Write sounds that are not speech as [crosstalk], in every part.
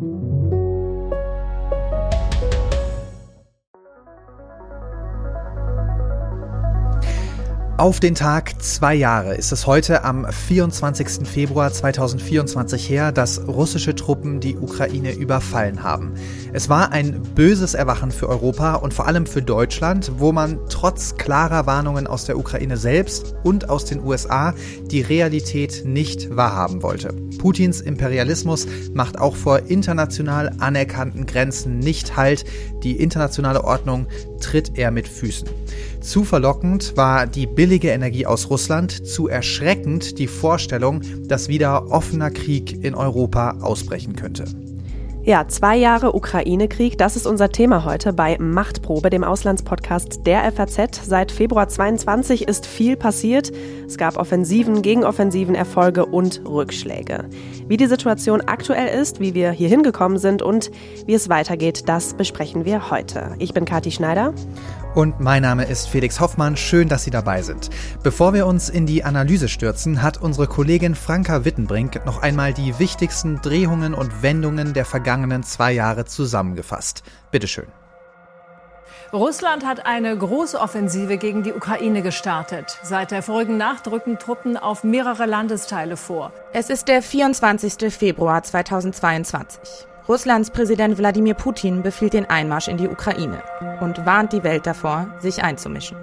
Thank you. Auf den Tag zwei Jahre ist es heute am 24. Februar 2024 her, dass russische Truppen die Ukraine überfallen haben. Es war ein böses Erwachen für Europa und vor allem für Deutschland, wo man trotz klarer Warnungen aus der Ukraine selbst und aus den USA die Realität nicht wahrhaben wollte. Putins Imperialismus macht auch vor international anerkannten Grenzen nicht Halt. Die internationale Ordnung tritt er mit Füßen. Zu verlockend war die billige Energie aus Russland, zu erschreckend die Vorstellung, dass wieder offener Krieg in Europa ausbrechen könnte. Ja, zwei Jahre Ukraine-Krieg, das ist unser Thema heute bei Machtprobe, dem Auslandspodcast der FAZ. Seit Februar 22 ist viel passiert. Es gab Offensiven, Gegenoffensiven, Erfolge und Rückschläge. Wie die Situation aktuell ist, wie wir hier hingekommen sind und wie es weitergeht, das besprechen wir heute. Ich bin Kathi Schneider. Und mein Name ist Felix Hoffmann. Schön, dass Sie dabei sind. Bevor wir uns in die Analyse stürzen, hat unsere Kollegin Franka Wittenbrink noch einmal die wichtigsten Drehungen und Wendungen der vergangenen zwei Jahre zusammengefasst. Bitteschön. Russland hat eine Großoffensive gegen die Ukraine gestartet. Seit der vorigen Nacht rücken Truppen auf mehrere Landesteile vor. Es ist der 24. Februar 2022. Russlands Präsident Wladimir Putin befiehlt den Einmarsch in die Ukraine und warnt die Welt davor, sich einzumischen.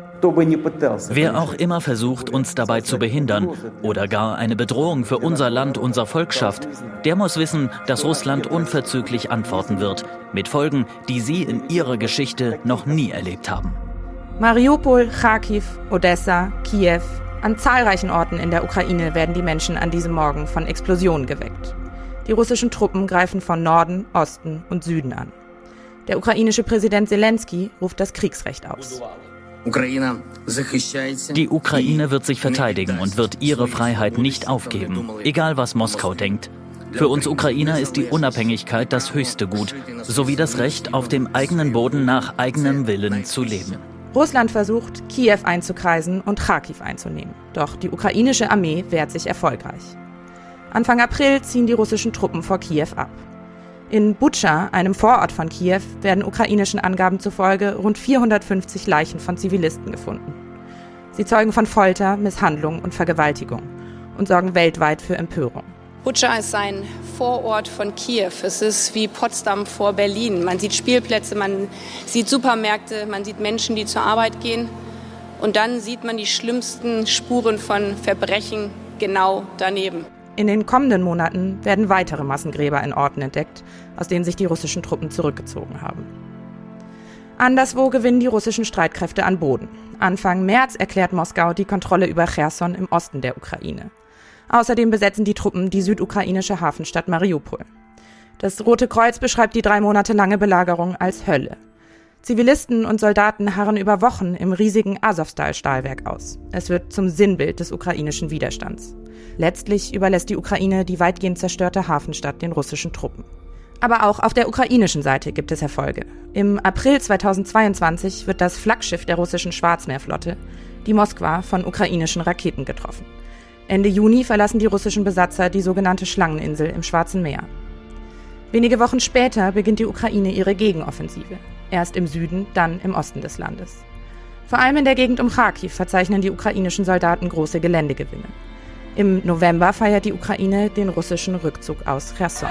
Wer auch immer versucht, uns dabei zu behindern oder gar eine Bedrohung für unser Land, unser Volk schafft, der muss wissen, dass Russland unverzüglich antworten wird, mit Folgen, die sie in ihrer Geschichte noch nie erlebt haben. Mariupol, Kharkiv, Odessa, Kiew, an zahlreichen Orten in der Ukraine werden die Menschen an diesem Morgen von Explosionen geweckt. Die russischen Truppen greifen von Norden, Osten und Süden an. Der ukrainische Präsident Zelensky ruft das Kriegsrecht aus. Die Ukraine wird sich verteidigen und wird ihre Freiheit nicht aufgeben, egal was Moskau denkt. Für uns Ukrainer ist die Unabhängigkeit das höchste Gut, sowie das Recht, auf dem eigenen Boden nach eigenem Willen zu leben. Russland versucht, Kiew einzukreisen und Kharkiv einzunehmen. Doch die ukrainische Armee wehrt sich erfolgreich. Anfang April ziehen die russischen Truppen vor Kiew ab. In Butscha, einem Vorort von Kiew, werden ukrainischen Angaben zufolge rund 450 Leichen von Zivilisten gefunden. Sie zeugen von Folter, Misshandlung und Vergewaltigung und sorgen weltweit für Empörung. Butscha ist ein Vorort von Kiew. Es ist wie Potsdam vor Berlin. Man sieht Spielplätze, man sieht Supermärkte, man sieht Menschen, die zur Arbeit gehen. Und dann sieht man die schlimmsten Spuren von Verbrechen genau daneben. In den kommenden Monaten werden weitere Massengräber in Orten entdeckt, aus denen sich die russischen Truppen zurückgezogen haben. Anderswo gewinnen die russischen Streitkräfte an Boden. Anfang März erklärt Moskau die Kontrolle über Cherson im Osten der Ukraine. Außerdem besetzen die Truppen die südukrainische Hafenstadt Mariupol. Das Rote Kreuz beschreibt die drei Monate lange Belagerung als Hölle. Zivilisten und Soldaten harren über Wochen im riesigen Azovstal-Stahlwerk aus. Es wird zum Sinnbild des ukrainischen Widerstands. Letztlich überlässt die Ukraine die weitgehend zerstörte Hafenstadt den russischen Truppen. Aber auch auf der ukrainischen Seite gibt es Erfolge. Im April 2022 wird das Flaggschiff der russischen Schwarzmeerflotte, die Moskwa, von ukrainischen Raketen getroffen. Ende Juni verlassen die russischen Besatzer die sogenannte Schlangeninsel im Schwarzen Meer. Wenige Wochen später beginnt die Ukraine ihre Gegenoffensive. Erst im Süden, dann im Osten des Landes. Vor allem in der Gegend um Kharkiv verzeichnen die ukrainischen Soldaten große Geländegewinne. Im November feiert die Ukraine den russischen Rückzug aus Cherson.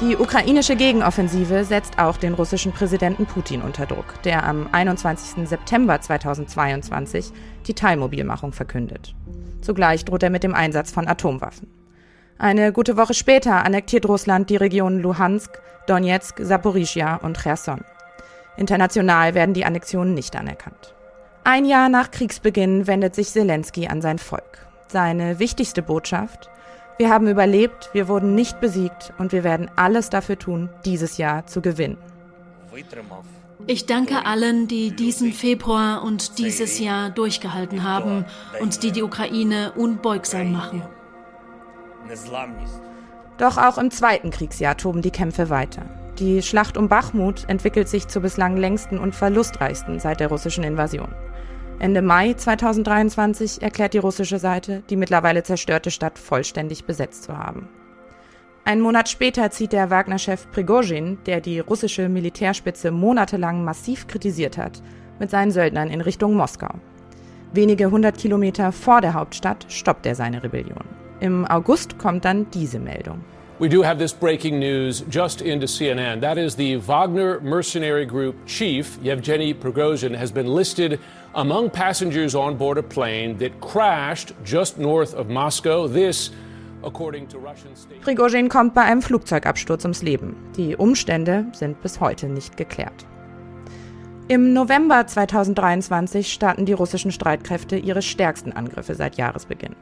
Die ukrainische Gegenoffensive setzt auch den russischen Präsidenten Putin unter Druck, der am 21. September 2022 die Teilmobilmachung verkündet. Zugleich droht er mit dem Einsatz von Atomwaffen. Eine gute Woche später annektiert Russland die Regionen Luhansk, Donetsk, Saporischia und Cherson. International werden die Annexionen nicht anerkannt. Ein Jahr nach Kriegsbeginn wendet sich Zelensky an sein Volk. Seine wichtigste Botschaft? Wir haben überlebt, wir wurden nicht besiegt und wir werden alles dafür tun, dieses Jahr zu gewinnen. Ich danke allen, die diesen Februar und dieses Jahr durchgehalten haben und die die Ukraine unbeugsam machen. Doch auch im zweiten Kriegsjahr toben die Kämpfe weiter. Die Schlacht um Bachmut entwickelt sich zur bislang längsten und verlustreichsten seit der russischen Invasion. Ende Mai 2023 erklärt die russische Seite, die mittlerweile zerstörte Stadt vollständig besetzt zu haben. Einen Monat später zieht der Wagner-Chef Prigozhin, der die russische Militärspitze monatelang massiv kritisiert hat, mit seinen Söldnern in Richtung Moskau. Wenige hundert Kilometer vor der Hauptstadt stoppt er seine Rebellion. Im August kommt dann diese Meldung. We do have this breaking news just into CNN. That is the Wagner mercenary group chief, Yevgeny Prigozhin, has been listed among passengers on board a plane that crashed just north of Moscow. This Prigozhin kommt bei einem Flugzeugabsturz ums Leben. Die Umstände sind bis heute nicht geklärt. Im November 2023 starten die russischen Streitkräfte ihre stärksten Angriffe seit Jahresbeginn.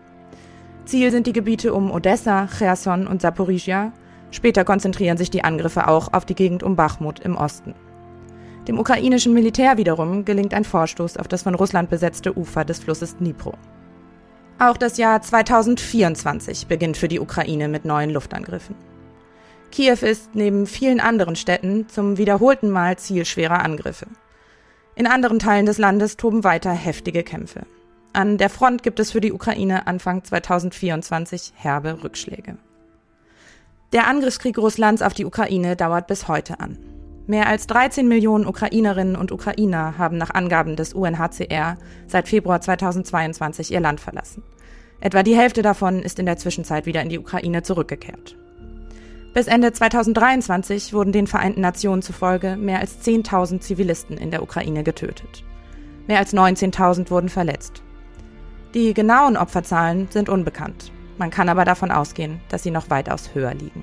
Ziel sind die Gebiete um Odessa, Cherson und Saporizhia. Später konzentrieren sich die Angriffe auch auf die Gegend um Bachmut im Osten. Dem ukrainischen Militär wiederum gelingt ein Vorstoß auf das von Russland besetzte Ufer des Flusses Dnipro. Auch das Jahr 2024 beginnt für die Ukraine mit neuen Luftangriffen. Kiew ist neben vielen anderen Städten zum wiederholten Mal Ziel schwerer Angriffe. In anderen Teilen des Landes toben weiter heftige Kämpfe. An der Front gibt es für die Ukraine Anfang 2024 herbe Rückschläge. Der Angriffskrieg Russlands auf die Ukraine dauert bis heute an. Mehr als 13 Millionen Ukrainerinnen und Ukrainer haben nach Angaben des UNHCR seit Februar 2022 ihr Land verlassen. Etwa die Hälfte davon ist in der Zwischenzeit wieder in die Ukraine zurückgekehrt. Bis Ende 2023 wurden den Vereinten Nationen zufolge mehr als 10.000 Zivilisten in der Ukraine getötet. Mehr als 19.000 wurden verletzt. Die genauen Opferzahlen sind unbekannt. Man kann aber davon ausgehen, dass sie noch weitaus höher liegen.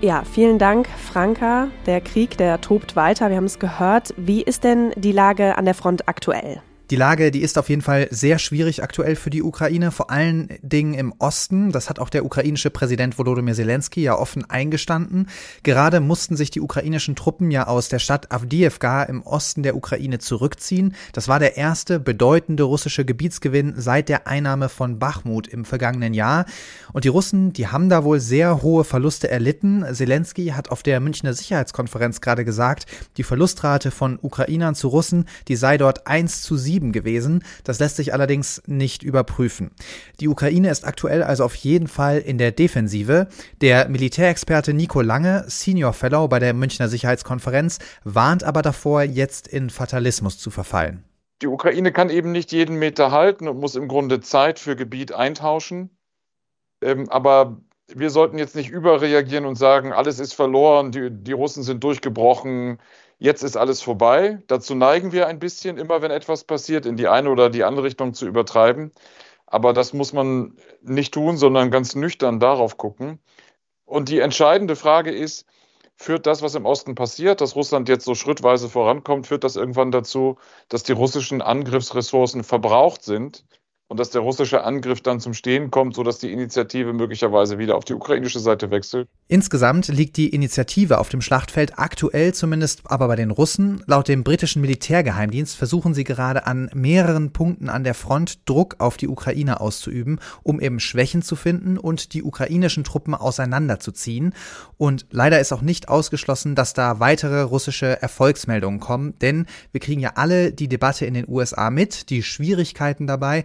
Ja, vielen Dank, Franka. Der Krieg, der tobt weiter. Wir haben es gehört. Wie ist denn die Lage an der Front aktuell? Die Lage, die ist auf jeden Fall sehr schwierig aktuell für die Ukraine, vor allen Dingen im Osten. Das hat auch der ukrainische Präsident Volodymyr Zelensky ja offen eingestanden. Gerade mussten sich die ukrainischen Truppen ja aus der Stadt Avdiivka im Osten der Ukraine zurückziehen. Das war der erste bedeutende russische Gebietsgewinn seit der Einnahme von Bachmut im vergangenen Jahr. Und die Russen, die haben da wohl sehr hohe Verluste erlitten. Zelensky hat auf der Münchner Sicherheitskonferenz gerade gesagt, die Verlustrate von Ukrainern zu Russen, die sei dort 1 zu 7 7 gewesen. Das lässt sich allerdings nicht überprüfen. Die Ukraine ist aktuell also auf jeden Fall in der Defensive. Der Militärexperte Nico Lange, Senior Fellow bei der Münchner Sicherheitskonferenz, warnt aber davor, jetzt in Fatalismus zu verfallen. Die Ukraine kann eben nicht jeden Meter halten und muss im Grunde Zeit für Gebiet eintauschen. Ähm, aber wir sollten jetzt nicht überreagieren und sagen, alles ist verloren, die, die Russen sind durchgebrochen, jetzt ist alles vorbei. Dazu neigen wir ein bisschen, immer wenn etwas passiert, in die eine oder die andere Richtung zu übertreiben. Aber das muss man nicht tun, sondern ganz nüchtern darauf gucken. Und die entscheidende Frage ist, führt das, was im Osten passiert, dass Russland jetzt so schrittweise vorankommt, führt das irgendwann dazu, dass die russischen Angriffsressourcen verbraucht sind und dass der russische Angriff dann zum Stehen kommt, sodass die Initiative möglicherweise wieder auf die ukrainische Seite wechselt. Insgesamt liegt die Initiative auf dem Schlachtfeld aktuell zumindest aber bei den Russen. Laut dem britischen Militärgeheimdienst versuchen sie gerade an mehreren Punkten an der Front Druck auf die Ukraine auszuüben, um eben Schwächen zu finden und die ukrainischen Truppen auseinanderzuziehen. Und leider ist auch nicht ausgeschlossen, dass da weitere russische Erfolgsmeldungen kommen, denn wir kriegen ja alle die Debatte in den USA mit, die Schwierigkeiten dabei,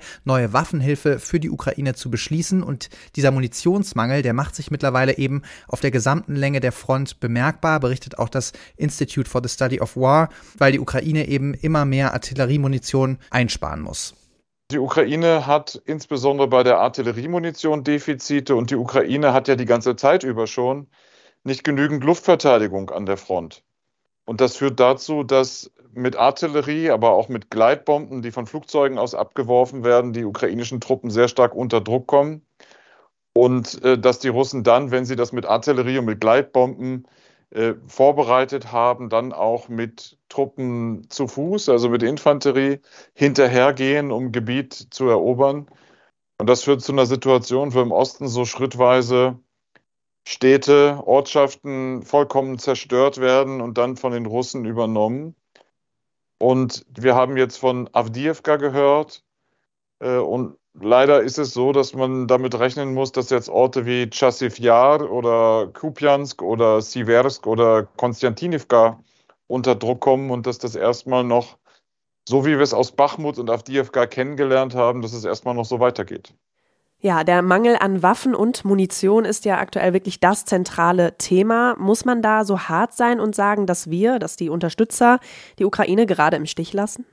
Waffenhilfe für die Ukraine zu beschließen. Und dieser Munitionsmangel, der macht sich mittlerweile eben auf der gesamten Länge der Front bemerkbar, berichtet auch das Institute for the Study of War, weil die Ukraine eben immer mehr Artilleriemunition einsparen muss. Die Ukraine hat insbesondere bei der Artilleriemunition Defizite und die Ukraine hat ja die ganze Zeit über schon nicht genügend Luftverteidigung an der Front. Und das führt dazu, dass mit Artillerie, aber auch mit Gleitbomben, die von Flugzeugen aus abgeworfen werden, die ukrainischen Truppen sehr stark unter Druck kommen. Und äh, dass die Russen dann, wenn sie das mit Artillerie und mit Gleitbomben äh, vorbereitet haben, dann auch mit Truppen zu Fuß, also mit Infanterie, hinterhergehen, um Gebiet zu erobern. Und das führt zu einer Situation, wo im Osten so schrittweise Städte, Ortschaften vollkommen zerstört werden und dann von den Russen übernommen. Und wir haben jetzt von Avdiivka gehört. Äh, und leider ist es so, dass man damit rechnen muss, dass jetzt Orte wie Chasiv Yar oder Kupiansk oder Siversk oder Konstantinivka unter Druck kommen und dass das erstmal noch, so wie wir es aus Bachmut und Avdiivka kennengelernt haben, dass es erstmal noch so weitergeht. Ja, der Mangel an Waffen und Munition ist ja aktuell wirklich das zentrale Thema. Muss man da so hart sein und sagen, dass wir, dass die Unterstützer die Ukraine gerade im Stich lassen?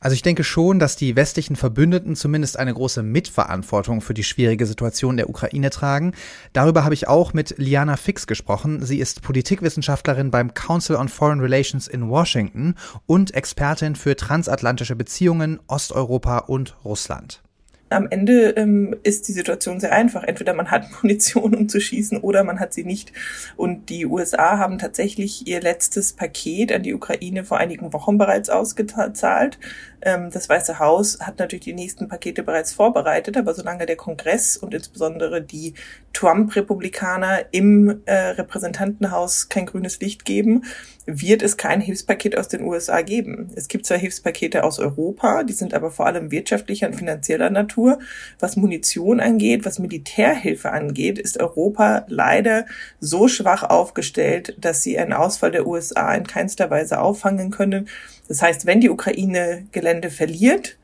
Also ich denke schon, dass die westlichen Verbündeten zumindest eine große Mitverantwortung für die schwierige Situation der Ukraine tragen. Darüber habe ich auch mit Liana Fix gesprochen. Sie ist Politikwissenschaftlerin beim Council on Foreign Relations in Washington und Expertin für transatlantische Beziehungen, Osteuropa und Russland am Ende ähm, ist die Situation sehr einfach. Entweder man hat [laughs] Munition, um zu schießen, oder man hat sie nicht. Und die USA haben tatsächlich ihr letztes Paket an die Ukraine vor einigen Wochen bereits ausgezahlt. Ähm, das Weiße Haus hat natürlich die nächsten Pakete bereits vorbereitet, aber solange der Kongress und insbesondere die Trump-Republikaner im äh, Repräsentantenhaus kein grünes Licht geben, wird es kein Hilfspaket aus den USA geben. Es gibt zwar Hilfspakete aus Europa, die sind aber vor allem wirtschaftlicher und finanzieller Natur. Was Munition angeht, was Militärhilfe angeht, ist Europa leider so schwach aufgestellt, dass sie einen Ausfall der USA in keinster Weise auffangen können. Das heißt, wenn die Ukraine Gelände verliert,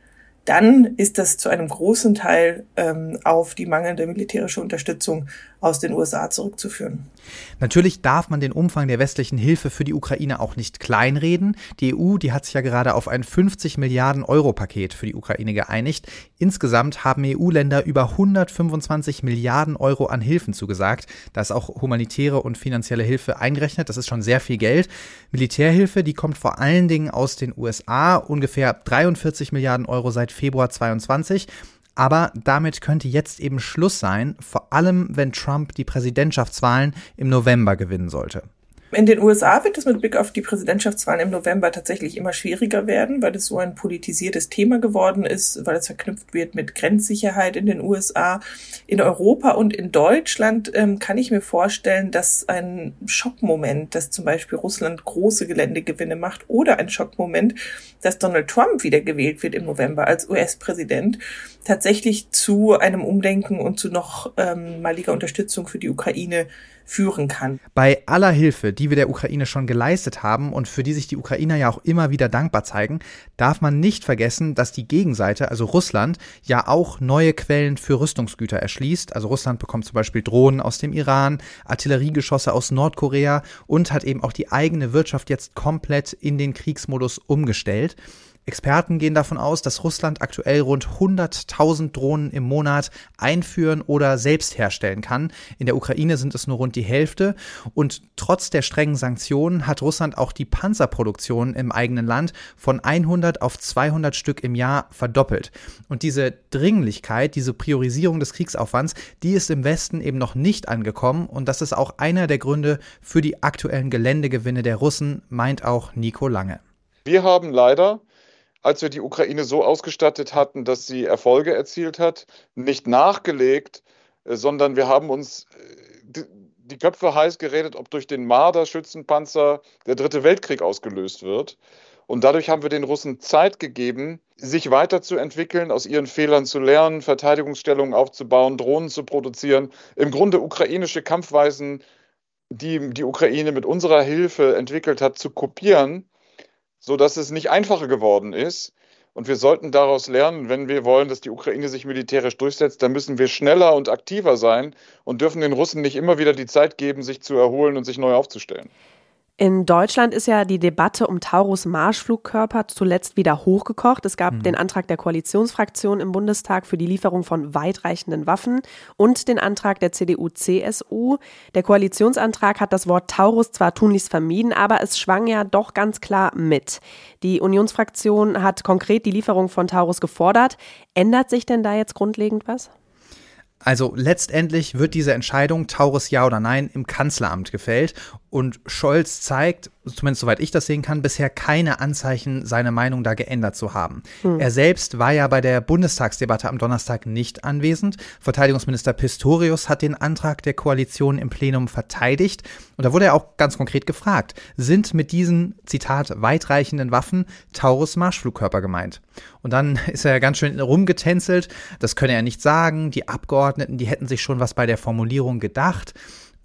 dann ist das zu einem großen Teil ähm, auf die mangelnde militärische Unterstützung aus den USA zurückzuführen. Natürlich darf man den Umfang der westlichen Hilfe für die Ukraine auch nicht kleinreden. Die EU, die hat sich ja gerade auf ein 50 Milliarden Euro Paket für die Ukraine geeinigt. Insgesamt haben EU-Länder über 125 Milliarden Euro an Hilfen zugesagt. Da ist auch humanitäre und finanzielle Hilfe eingerechnet. Das ist schon sehr viel Geld. Militärhilfe, die kommt vor allen Dingen aus den USA. Ungefähr 43 Milliarden Euro seit Februar 22. Aber damit könnte jetzt eben Schluss sein, vor allem wenn Trump die Präsidentschaftswahlen im November gewinnen sollte. In den USA wird es mit Blick auf die Präsidentschaftswahlen im November tatsächlich immer schwieriger werden, weil es so ein politisiertes Thema geworden ist, weil es verknüpft wird mit Grenzsicherheit in den USA. In Europa und in Deutschland ähm, kann ich mir vorstellen, dass ein Schockmoment, dass zum Beispiel Russland große Geländegewinne macht oder ein Schockmoment, dass Donald Trump wieder gewählt wird im November als US-Präsident, tatsächlich zu einem Umdenken und zu noch ähm, maliger Unterstützung für die Ukraine führen kann. Bei aller Hilfe, die wir der Ukraine schon geleistet haben und für die sich die Ukrainer ja auch immer wieder dankbar zeigen, darf man nicht vergessen, dass die Gegenseite, also Russland, ja auch neue Quellen für Rüstungsgüter erschließt. Also Russland bekommt zum Beispiel Drohnen aus dem Iran, Artilleriegeschosse aus Nordkorea und hat eben auch die eigene Wirtschaft jetzt komplett in den Kriegsmodus umgestellt. Experten gehen davon aus, dass Russland aktuell rund 100.000 Drohnen im Monat einführen oder selbst herstellen kann. In der Ukraine sind es nur rund die Hälfte. Und trotz der strengen Sanktionen hat Russland auch die Panzerproduktion im eigenen Land von 100 auf 200 Stück im Jahr verdoppelt. Und diese Dringlichkeit, diese Priorisierung des Kriegsaufwands, die ist im Westen eben noch nicht angekommen. Und das ist auch einer der Gründe für die aktuellen Geländegewinne der Russen, meint auch Nico Lange. Wir haben leider als wir die Ukraine so ausgestattet hatten, dass sie Erfolge erzielt hat, nicht nachgelegt, äh, sondern wir haben uns äh, die Köpfe heiß geredet, ob durch den Marder-Schützenpanzer der Dritte Weltkrieg ausgelöst wird. Und dadurch haben wir den Russen Zeit gegeben, sich weiterzuentwickeln, aus ihren Fehlern zu lernen, Verteidigungsstellungen aufzubauen, Drohnen zu produzieren. Im Grunde ukrainische Kampfweisen, die die Ukraine mit unserer Hilfe entwickelt hat, zu kopieren so dass es nicht einfacher geworden ist. Und wir sollten daraus lernen, wenn wir wollen, dass die Ukraine sich militärisch durchsetzt, dann müssen wir schneller und aktiver sein und dürfen den Russen nicht immer wieder die Zeit geben, sich zu erholen und sich neu aufzustellen. In Deutschland ist ja die Debatte um Taurus Marschflugkörper zuletzt wieder hochgekocht. Es gab mhm. den Antrag der Koalitionsfraktion im Bundestag für die Lieferung von weitreichenden Waffen und den Antrag der CDU-CSU. Der Koalitionsantrag hat das Wort Taurus zwar tunlichst vermieden, aber es schwang ja doch ganz klar mit. Die Unionsfraktion hat konkret die Lieferung von Taurus gefordert. Ändert sich denn da jetzt grundlegend was? Also letztendlich wird diese Entscheidung, Taurus ja oder nein, im Kanzleramt gefällt. Und Scholz zeigt, zumindest soweit ich das sehen kann, bisher keine Anzeichen, seine Meinung da geändert zu haben. Hm. Er selbst war ja bei der Bundestagsdebatte am Donnerstag nicht anwesend. Verteidigungsminister Pistorius hat den Antrag der Koalition im Plenum verteidigt. Und da wurde er auch ganz konkret gefragt, sind mit diesen, Zitat, weitreichenden Waffen Taurus Marschflugkörper gemeint? Und dann [laughs] ist er ganz schön rumgetänzelt. Das könne er nicht sagen. Die Abgeordneten, die hätten sich schon was bei der Formulierung gedacht.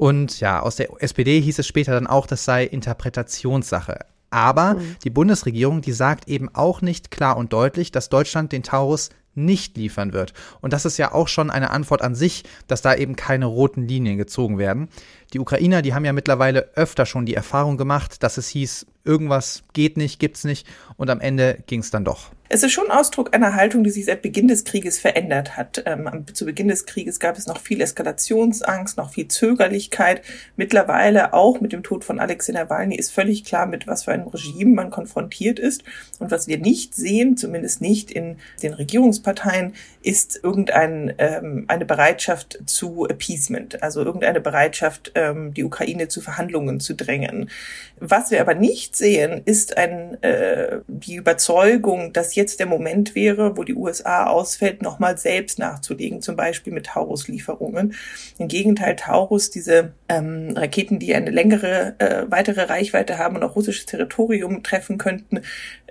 Und ja, aus der SPD hieß es später dann auch, das sei Interpretationssache. Aber mhm. die Bundesregierung, die sagt eben auch nicht klar und deutlich, dass Deutschland den Taurus nicht liefern wird. Und das ist ja auch schon eine Antwort an sich, dass da eben keine roten Linien gezogen werden. Die Ukrainer, die haben ja mittlerweile öfter schon die Erfahrung gemacht, dass es hieß, irgendwas geht nicht, gibt's nicht und am Ende ging's dann doch. Es ist schon Ausdruck einer Haltung, die sich seit Beginn des Krieges verändert hat. Ähm, zu Beginn des Krieges gab es noch viel Eskalationsangst, noch viel Zögerlichkeit. Mittlerweile auch mit dem Tod von Alexei Nawalny ist völlig klar, mit was für einem Regime man konfrontiert ist. Und was wir nicht sehen, zumindest nicht in den Regierungsparteien, ist irgendeine ähm, eine Bereitschaft zu Appeasement, also irgendeine Bereitschaft, ähm, die Ukraine zu Verhandlungen zu drängen. Was wir aber nicht sehen, ist ein, äh, die Überzeugung, dass jetzt der Moment wäre, wo die USA ausfällt, nochmal selbst nachzulegen, zum Beispiel mit Taurus-Lieferungen. Im Gegenteil, Taurus, diese ähm, Raketen, die eine längere, äh, weitere Reichweite haben und auch russisches Territorium treffen könnten,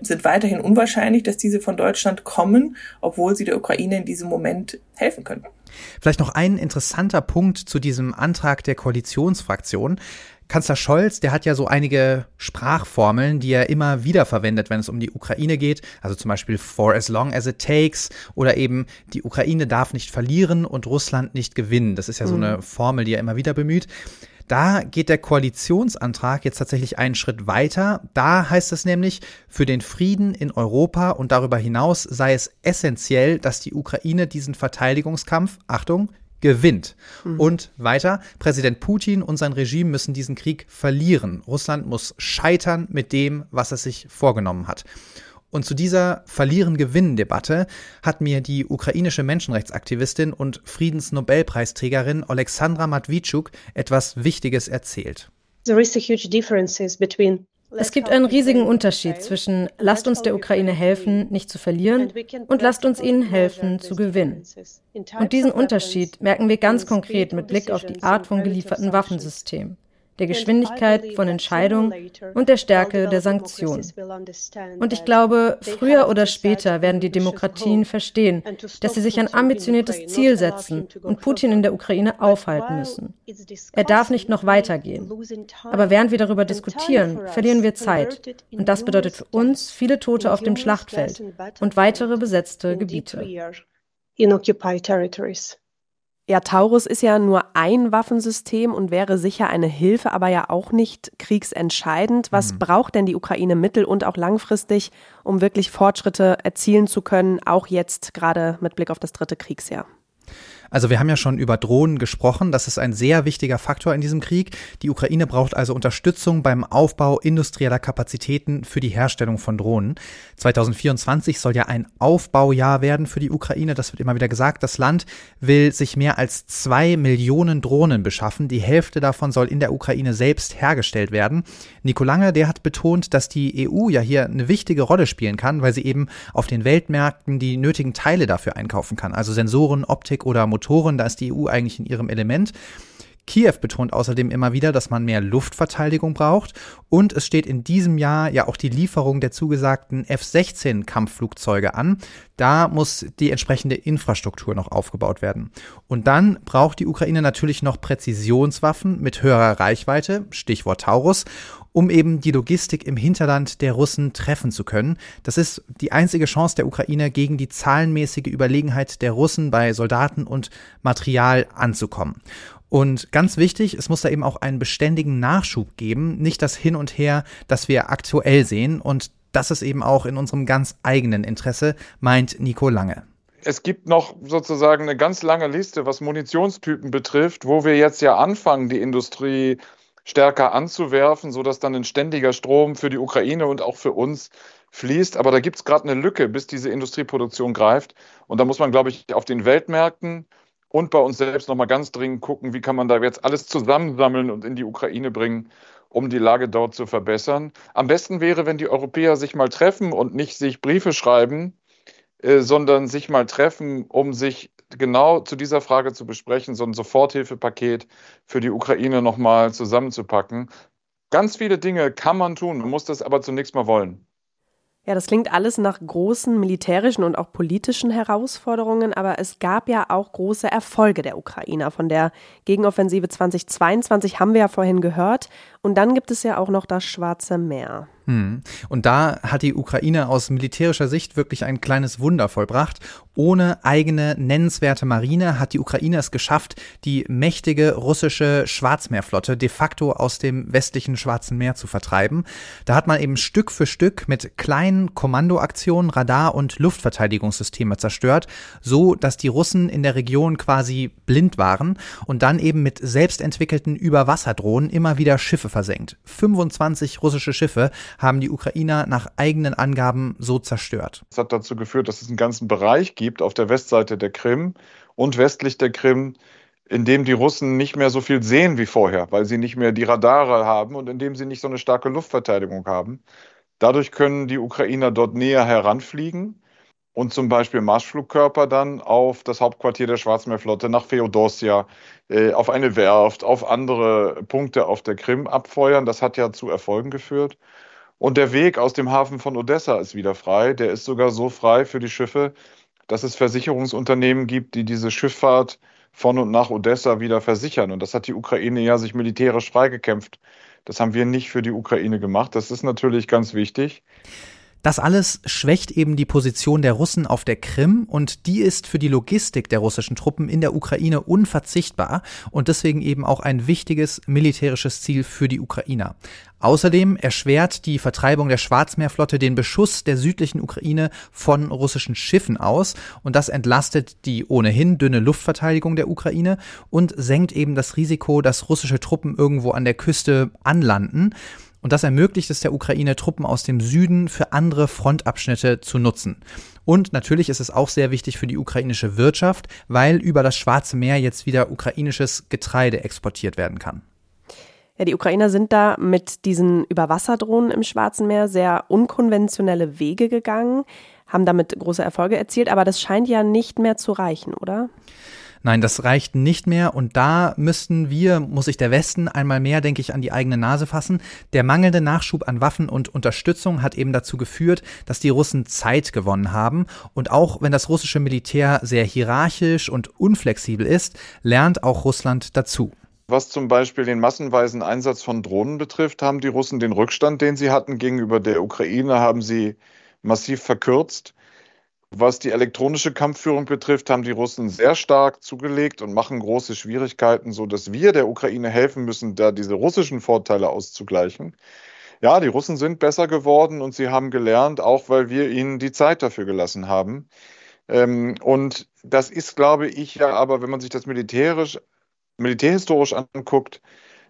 sind weiterhin unwahrscheinlich, dass diese von Deutschland kommen, obwohl sie der Ukraine in diesem Moment helfen könnten. Vielleicht noch ein interessanter Punkt zu diesem Antrag der Koalitionsfraktion. Kanzler Scholz, der hat ja so einige Sprachformeln, die er immer wieder verwendet, wenn es um die Ukraine geht. Also zum Beispiel for as long as it takes oder eben die Ukraine darf nicht verlieren und Russland nicht gewinnen. Das ist ja so eine mhm. Formel, die er immer wieder bemüht. Da geht der Koalitionsantrag jetzt tatsächlich einen Schritt weiter. Da heißt es nämlich, für den Frieden in Europa und darüber hinaus sei es essentiell, dass die Ukraine diesen Verteidigungskampf, Achtung, gewinnt. Mhm. Und weiter, Präsident Putin und sein Regime müssen diesen Krieg verlieren. Russland muss scheitern mit dem, was es sich vorgenommen hat. Und zu dieser Verlieren-Gewinnen-Debatte hat mir die ukrainische Menschenrechtsaktivistin und Friedensnobelpreisträgerin Alexandra Matwitschuk etwas Wichtiges erzählt. There is a huge differences between es gibt einen riesigen Unterschied zwischen lasst uns der Ukraine helfen, nicht zu verlieren und lasst uns ihnen helfen, zu gewinnen. Und diesen Unterschied merken wir ganz konkret mit Blick auf die Art von gelieferten Waffensystemen der Geschwindigkeit von Entscheidungen und der Stärke der Sanktionen. Und ich glaube, früher oder später werden die Demokratien verstehen, dass sie sich ein ambitioniertes Ziel setzen und Putin in der Ukraine aufhalten müssen. Er darf nicht noch weitergehen. Aber während wir darüber diskutieren, verlieren wir Zeit. Und das bedeutet für uns viele Tote auf dem Schlachtfeld und weitere besetzte Gebiete. In occupied territories. Ja, Taurus ist ja nur ein Waffensystem und wäre sicher eine Hilfe, aber ja auch nicht kriegsentscheidend. Was mhm. braucht denn die Ukraine mittel- und auch langfristig, um wirklich Fortschritte erzielen zu können, auch jetzt gerade mit Blick auf das dritte Kriegsjahr? Also wir haben ja schon über Drohnen gesprochen. Das ist ein sehr wichtiger Faktor in diesem Krieg. Die Ukraine braucht also Unterstützung beim Aufbau industrieller Kapazitäten für die Herstellung von Drohnen. 2024 soll ja ein Aufbaujahr werden für die Ukraine. Das wird immer wieder gesagt. Das Land will sich mehr als zwei Millionen Drohnen beschaffen. Die Hälfte davon soll in der Ukraine selbst hergestellt werden. Nico Lange, der hat betont, dass die EU ja hier eine wichtige Rolle spielen kann, weil sie eben auf den Weltmärkten die nötigen Teile dafür einkaufen kann. Also Sensoren, Optik oder Motoren Motoren, da ist die EU eigentlich in ihrem Element. Kiew betont außerdem immer wieder, dass man mehr Luftverteidigung braucht und es steht in diesem Jahr ja auch die Lieferung der zugesagten F-16 Kampfflugzeuge an. Da muss die entsprechende Infrastruktur noch aufgebaut werden. Und dann braucht die Ukraine natürlich noch Präzisionswaffen mit höherer Reichweite, Stichwort Taurus, um eben die Logistik im Hinterland der Russen treffen zu können. Das ist die einzige Chance der Ukraine, gegen die zahlenmäßige Überlegenheit der Russen bei Soldaten und Material anzukommen. Und ganz wichtig, es muss da eben auch einen beständigen Nachschub geben, nicht das Hin und Her, das wir aktuell sehen. Und das ist eben auch in unserem ganz eigenen Interesse, meint Nico Lange. Es gibt noch sozusagen eine ganz lange Liste, was Munitionstypen betrifft, wo wir jetzt ja anfangen, die Industrie stärker anzuwerfen, sodass dann ein ständiger Strom für die Ukraine und auch für uns fließt. Aber da gibt es gerade eine Lücke, bis diese Industrieproduktion greift. Und da muss man, glaube ich, auf den Weltmärkten und bei uns selbst nochmal ganz dringend gucken, wie kann man da jetzt alles zusammensammeln und in die Ukraine bringen, um die Lage dort zu verbessern. Am besten wäre, wenn die Europäer sich mal treffen und nicht sich Briefe schreiben, äh, sondern sich mal treffen, um sich genau zu dieser Frage zu besprechen, so ein Soforthilfepaket für die Ukraine nochmal zusammenzupacken. Ganz viele Dinge kann man tun, man muss das aber zunächst mal wollen. Ja, das klingt alles nach großen militärischen und auch politischen Herausforderungen, aber es gab ja auch große Erfolge der Ukrainer. Von der Gegenoffensive 2022 haben wir ja vorhin gehört. Und dann gibt es ja auch noch das Schwarze Meer. Hm. Und da hat die Ukraine aus militärischer Sicht wirklich ein kleines Wunder vollbracht. Ohne eigene nennenswerte Marine hat die Ukraine es geschafft, die mächtige russische Schwarzmeerflotte de facto aus dem westlichen Schwarzen Meer zu vertreiben. Da hat man eben Stück für Stück mit kleinen Kommandoaktionen Radar- und Luftverteidigungssysteme zerstört, so dass die Russen in der Region quasi blind waren und dann eben mit selbstentwickelten Überwasserdrohnen immer wieder Schiffe versenkt. 25 russische Schiffe haben die Ukrainer nach eigenen Angaben so zerstört. Das hat dazu geführt, dass es einen ganzen Bereich gibt auf der Westseite der Krim und westlich der Krim, in dem die Russen nicht mehr so viel sehen wie vorher, weil sie nicht mehr die Radare haben und in dem sie nicht so eine starke Luftverteidigung haben. Dadurch können die Ukrainer dort näher heranfliegen und zum Beispiel Marschflugkörper dann auf das Hauptquartier der Schwarzmeerflotte nach Feodosia, äh, auf eine Werft, auf andere Punkte auf der Krim abfeuern. Das hat ja zu Erfolgen geführt. Und der Weg aus dem Hafen von Odessa ist wieder frei. Der ist sogar so frei für die Schiffe, dass es Versicherungsunternehmen gibt, die diese Schifffahrt von und nach Odessa wieder versichern. Und das hat die Ukraine ja sich militärisch freigekämpft. Das haben wir nicht für die Ukraine gemacht. Das ist natürlich ganz wichtig. Das alles schwächt eben die Position der Russen auf der Krim und die ist für die Logistik der russischen Truppen in der Ukraine unverzichtbar und deswegen eben auch ein wichtiges militärisches Ziel für die Ukrainer. Außerdem erschwert die Vertreibung der Schwarzmeerflotte den Beschuss der südlichen Ukraine von russischen Schiffen aus und das entlastet die ohnehin dünne Luftverteidigung der Ukraine und senkt eben das Risiko, dass russische Truppen irgendwo an der Küste anlanden. Und das ermöglicht es der Ukraine, Truppen aus dem Süden für andere Frontabschnitte zu nutzen. Und natürlich ist es auch sehr wichtig für die ukrainische Wirtschaft, weil über das Schwarze Meer jetzt wieder ukrainisches Getreide exportiert werden kann. Ja, die Ukrainer sind da mit diesen Überwasserdrohnen im Schwarzen Meer sehr unkonventionelle Wege gegangen, haben damit große Erfolge erzielt, aber das scheint ja nicht mehr zu reichen, oder? Nein, das reicht nicht mehr und da müssten wir, muss sich der Westen einmal mehr, denke ich, an die eigene Nase fassen. Der mangelnde Nachschub an Waffen und Unterstützung hat eben dazu geführt, dass die Russen Zeit gewonnen haben und auch wenn das russische Militär sehr hierarchisch und unflexibel ist, lernt auch Russland dazu. Was zum Beispiel den massenweisen Einsatz von Drohnen betrifft, haben die Russen den Rückstand, den sie hatten gegenüber der Ukraine, haben sie massiv verkürzt. Was die elektronische Kampfführung betrifft, haben die Russen sehr stark zugelegt und machen große Schwierigkeiten, so dass wir der Ukraine helfen müssen, da diese russischen Vorteile auszugleichen. Ja, die Russen sind besser geworden und sie haben gelernt, auch weil wir ihnen die Zeit dafür gelassen haben. Ähm, und das ist, glaube ich, ja aber, wenn man sich das militärisch, militärhistorisch anguckt,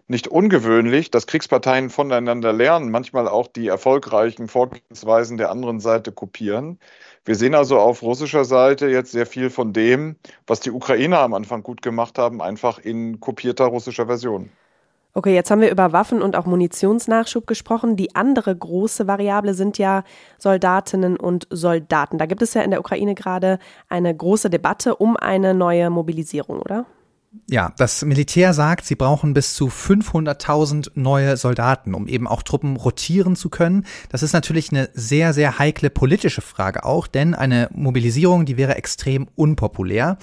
nicht ungewöhnlich, dass Kriegsparteien voneinander lernen, manchmal auch die erfolgreichen Vorgehensweisen der anderen Seite kopieren. Wir sehen also auf russischer Seite jetzt sehr viel von dem, was die Ukrainer am Anfang gut gemacht haben, einfach in kopierter russischer Version. Okay, jetzt haben wir über Waffen und auch Munitionsnachschub gesprochen. Die andere große Variable sind ja Soldatinnen und Soldaten. Da gibt es ja in der Ukraine gerade eine große Debatte um eine neue Mobilisierung, oder? Ja, das Militär sagt, sie brauchen bis zu 500.000 neue Soldaten, um eben auch Truppen rotieren zu können. Das ist natürlich eine sehr, sehr heikle politische Frage auch, denn eine Mobilisierung, die wäre extrem unpopulär.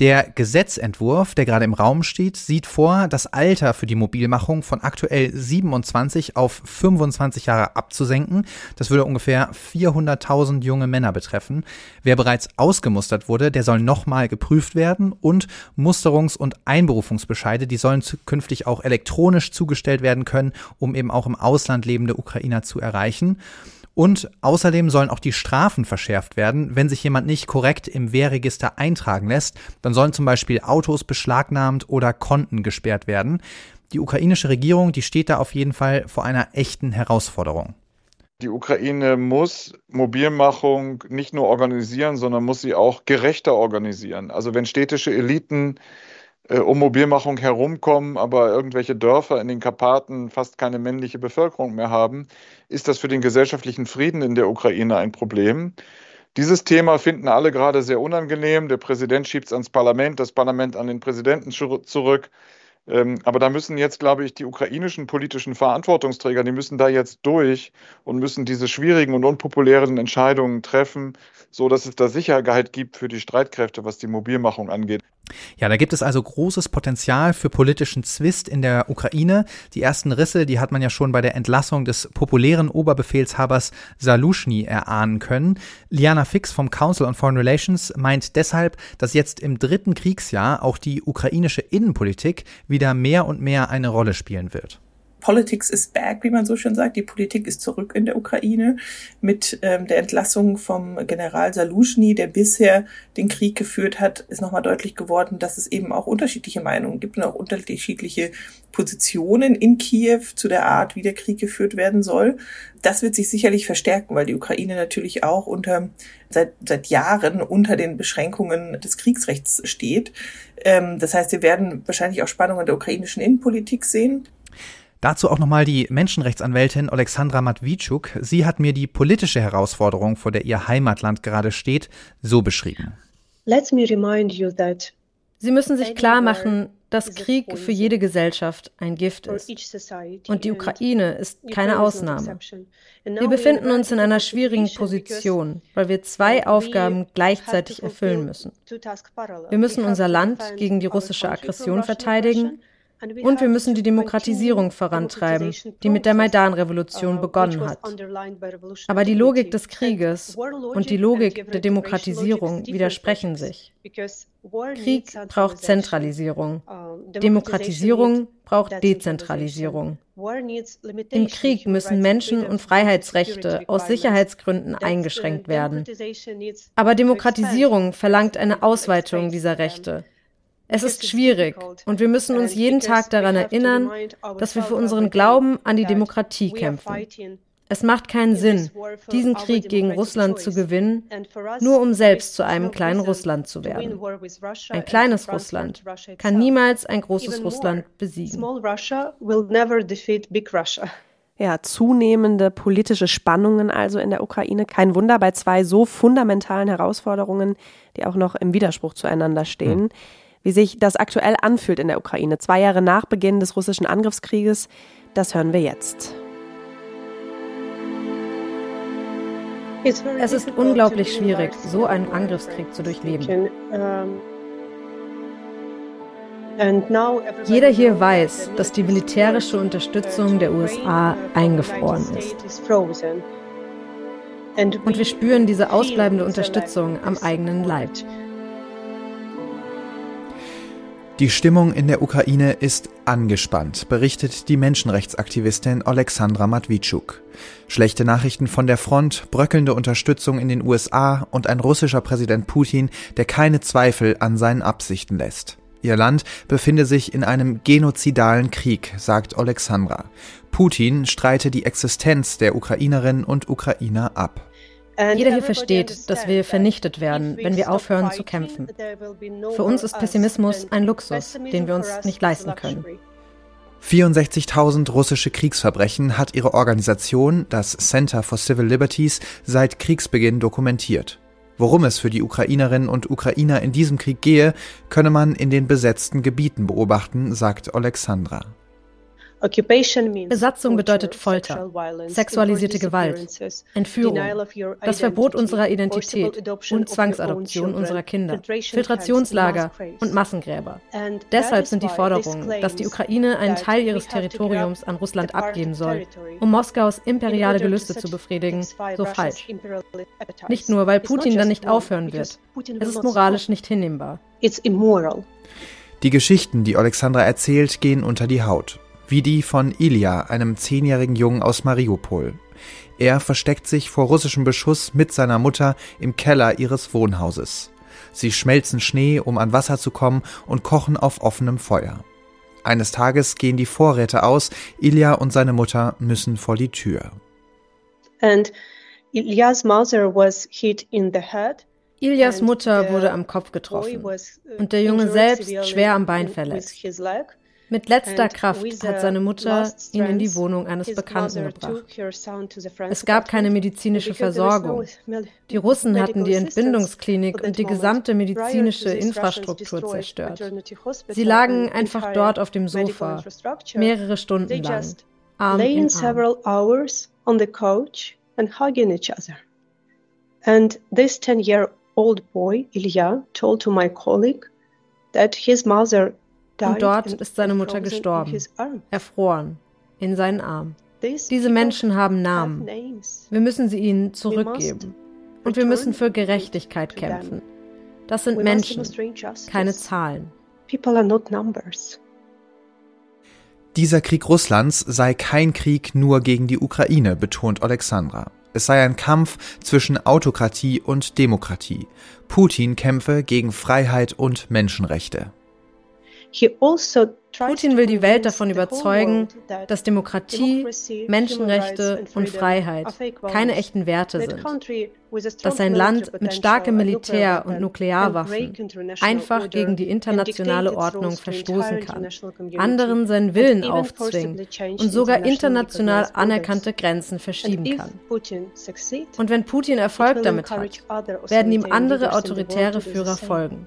Der Gesetzentwurf, der gerade im Raum steht, sieht vor, das Alter für die Mobilmachung von aktuell 27 auf 25 Jahre abzusenken. Das würde ungefähr 400.000 junge Männer betreffen. Wer bereits ausgemustert wurde, der soll nochmal geprüft werden und Musterungs- und Einberufungsbescheide, die sollen künftig auch elektronisch zugestellt werden können, um eben auch im Ausland lebende Ukrainer zu erreichen. Und außerdem sollen auch die Strafen verschärft werden, wenn sich jemand nicht korrekt im Wehrregister eintragen lässt. Dann sollen zum Beispiel Autos beschlagnahmt oder Konten gesperrt werden. Die ukrainische Regierung, die steht da auf jeden Fall vor einer echten Herausforderung. Die Ukraine muss Mobilmachung nicht nur organisieren, sondern muss sie auch gerechter organisieren. Also wenn städtische Eliten um Mobilmachung herumkommen, aber irgendwelche Dörfer in den Karpaten fast keine männliche Bevölkerung mehr haben, ist das für den gesellschaftlichen Frieden in der Ukraine ein Problem. Dieses Thema finden alle gerade sehr unangenehm. Der Präsident schiebt es ans Parlament, das Parlament an den Präsidenten zurück. Ähm, aber da müssen jetzt, glaube ich, die ukrainischen politischen Verantwortungsträger, die müssen da jetzt durch und müssen diese schwierigen und unpopulären Entscheidungen treffen, so dass es da Sicherheit gibt für die Streitkräfte, was die Mobilmachung angeht. Ja, da gibt es also großes Potenzial für politischen Zwist in der Ukraine. Die ersten Risse, die hat man ja schon bei der Entlassung des populären Oberbefehlshabers Salushny erahnen können. Liana Fix vom Council on Foreign Relations meint deshalb, dass jetzt im dritten Kriegsjahr auch die ukrainische Innenpolitik wieder mehr und mehr eine Rolle spielen wird. Politics is back, wie man so schön sagt. Die Politik ist zurück in der Ukraine mit ähm, der Entlassung vom General Salushny, der bisher den Krieg geführt hat, ist nochmal deutlich geworden, dass es eben auch unterschiedliche Meinungen gibt und auch unterschiedliche Positionen in Kiew zu der Art, wie der Krieg geführt werden soll. Das wird sich sicherlich verstärken, weil die Ukraine natürlich auch unter seit, seit Jahren unter den Beschränkungen des Kriegsrechts steht. Ähm, das heißt, wir werden wahrscheinlich auch Spannungen der ukrainischen Innenpolitik sehen. Dazu auch nochmal die Menschenrechtsanwältin Alexandra Matwitschuk. Sie hat mir die politische Herausforderung, vor der ihr Heimatland gerade steht, so beschrieben. Let me remind you that Sie müssen sich klar machen, dass Krieg für jede Gesellschaft ein Gift ist. Und die Ukraine ist keine Ausnahme. Wir befinden uns in einer schwierigen Position, weil wir zwei Aufgaben gleichzeitig erfüllen müssen. Wir müssen unser Land gegen die russische Aggression verteidigen und wir müssen die Demokratisierung vorantreiben, die mit der Maidan-Revolution uh, begonnen hat. Aber die Logik des Krieges und die Logik der Demokratisierung widersprechen sich. Krieg braucht Zentralisierung. Demokratisierung braucht Dezentralisierung. Im Krieg müssen Menschen- und Freiheitsrechte aus Sicherheitsgründen eingeschränkt werden. Aber Demokratisierung verlangt eine Ausweitung dieser Rechte. Es ist schwierig und wir müssen uns jeden Tag daran erinnern, dass wir für unseren Glauben an die Demokratie kämpfen. Es macht keinen Sinn, diesen Krieg gegen Russland zu gewinnen, nur um selbst zu einem kleinen Russland zu werden. Ein kleines Russland kann niemals ein großes Russland besiegen. Ja, zunehmende politische Spannungen also in der Ukraine. Kein Wunder bei zwei so fundamentalen Herausforderungen, die auch noch im Widerspruch zueinander stehen. Hm wie sich das aktuell anfühlt in der Ukraine, zwei Jahre nach Beginn des russischen Angriffskrieges, das hören wir jetzt. Es ist unglaublich schwierig, so einen Angriffskrieg zu durchleben. Jeder hier weiß, dass die militärische Unterstützung der USA eingefroren ist. Und wir spüren diese ausbleibende Unterstützung am eigenen Leib. Die Stimmung in der Ukraine ist angespannt, berichtet die Menschenrechtsaktivistin Alexandra Matwitschuk. Schlechte Nachrichten von der Front, bröckelnde Unterstützung in den USA und ein russischer Präsident Putin, der keine Zweifel an seinen Absichten lässt. Ihr Land befinde sich in einem genozidalen Krieg, sagt Alexandra. Putin streite die Existenz der Ukrainerinnen und Ukrainer ab. Jeder hier versteht, dass wir vernichtet werden, wenn wir aufhören zu kämpfen. Für uns ist Pessimismus ein Luxus, den wir uns nicht leisten können. 64.000 russische Kriegsverbrechen hat ihre Organisation, das Center for Civil Liberties, seit Kriegsbeginn dokumentiert. Worum es für die Ukrainerinnen und Ukrainer in diesem Krieg gehe, könne man in den besetzten Gebieten beobachten, sagt Alexandra. Besatzung bedeutet Folter, sexualisierte Gewalt, Entführung, das Verbot unserer Identität und Zwangsadoption unserer Kinder, Filtrationslager und Massengräber. Deshalb sind die Forderungen, dass die Ukraine einen Teil ihres Territoriums an Russland abgeben soll, um Moskaus imperiale Gelüste zu befriedigen, so falsch. Nicht nur, weil Putin dann nicht aufhören wird. Es ist moralisch nicht hinnehmbar. Die Geschichten, die Alexandra erzählt, gehen unter die Haut wie die von Ilya, einem zehnjährigen Jungen aus Mariupol. Er versteckt sich vor russischem Beschuss mit seiner Mutter im Keller ihres Wohnhauses. Sie schmelzen Schnee, um an Wasser zu kommen und kochen auf offenem Feuer. Eines Tages gehen die Vorräte aus, Ilya und seine Mutter müssen vor die Tür. And Ilya's mother was hit in the head. Ilias Mutter wurde am Kopf getroffen und der Junge selbst schwer am Bein verletzt. Mit letzter Kraft hat seine Mutter ihn in die Wohnung eines Bekannten gebracht. Es gab keine medizinische Versorgung. Die Russen hatten die Entbindungsklinik und die gesamte medizinische Infrastruktur zerstört. Sie lagen einfach dort auf dem Sofa, mehrere Stunden lang, Arm in Arm. And this 10-year-old boy, Ilya, told to my colleague that his mother und dort ist seine Mutter gestorben, erfroren, in seinen Arm. Diese Menschen haben Namen. Wir müssen sie ihnen zurückgeben. Und wir müssen für Gerechtigkeit kämpfen. Das sind Menschen, keine Zahlen. Dieser Krieg Russlands sei kein Krieg nur gegen die Ukraine, betont Alexandra. Es sei ein Kampf zwischen Autokratie und Demokratie. Putin kämpfe gegen Freiheit und Menschenrechte. Also Putin will die Welt davon überzeugen, dass Demokratie, Menschenrechte und Freiheit keine echten Werte sind, dass sein Land mit starkem Militär und Nuklearwaffen einfach gegen die internationale Ordnung verstoßen kann, anderen seinen Willen aufzwingen und sogar international anerkannte Grenzen verschieben kann. Und wenn Putin Erfolg damit hat, werden ihm andere autoritäre Führer folgen.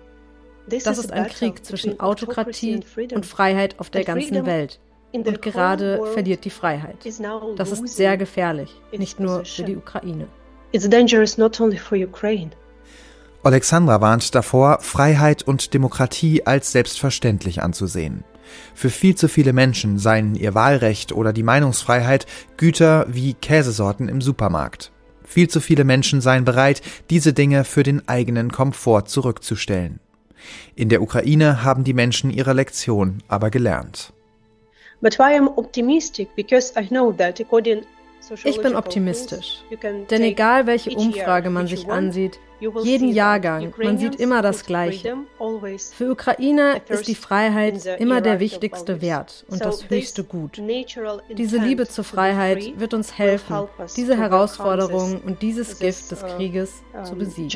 Das ist ein Krieg zwischen Autokratie und Freiheit auf der ganzen Welt. Und gerade verliert die Freiheit. Das ist sehr gefährlich, nicht nur für die Ukraine. Alexandra warnt davor, Freiheit und Demokratie als selbstverständlich anzusehen. Für viel zu viele Menschen seien ihr Wahlrecht oder die Meinungsfreiheit Güter wie Käsesorten im Supermarkt. Viel zu viele Menschen seien bereit, diese Dinge für den eigenen Komfort zurückzustellen. In der Ukraine haben die Menschen ihre Lektion aber gelernt. Ich bin optimistisch, denn egal welche Umfrage man sich ansieht, jeden Jahrgang, man sieht immer das Gleiche. Für Ukrainer ist die Freiheit immer der wichtigste Wert und das höchste Gut. Diese Liebe zur Freiheit wird uns helfen, diese Herausforderungen und dieses Gift des Krieges zu besiegen.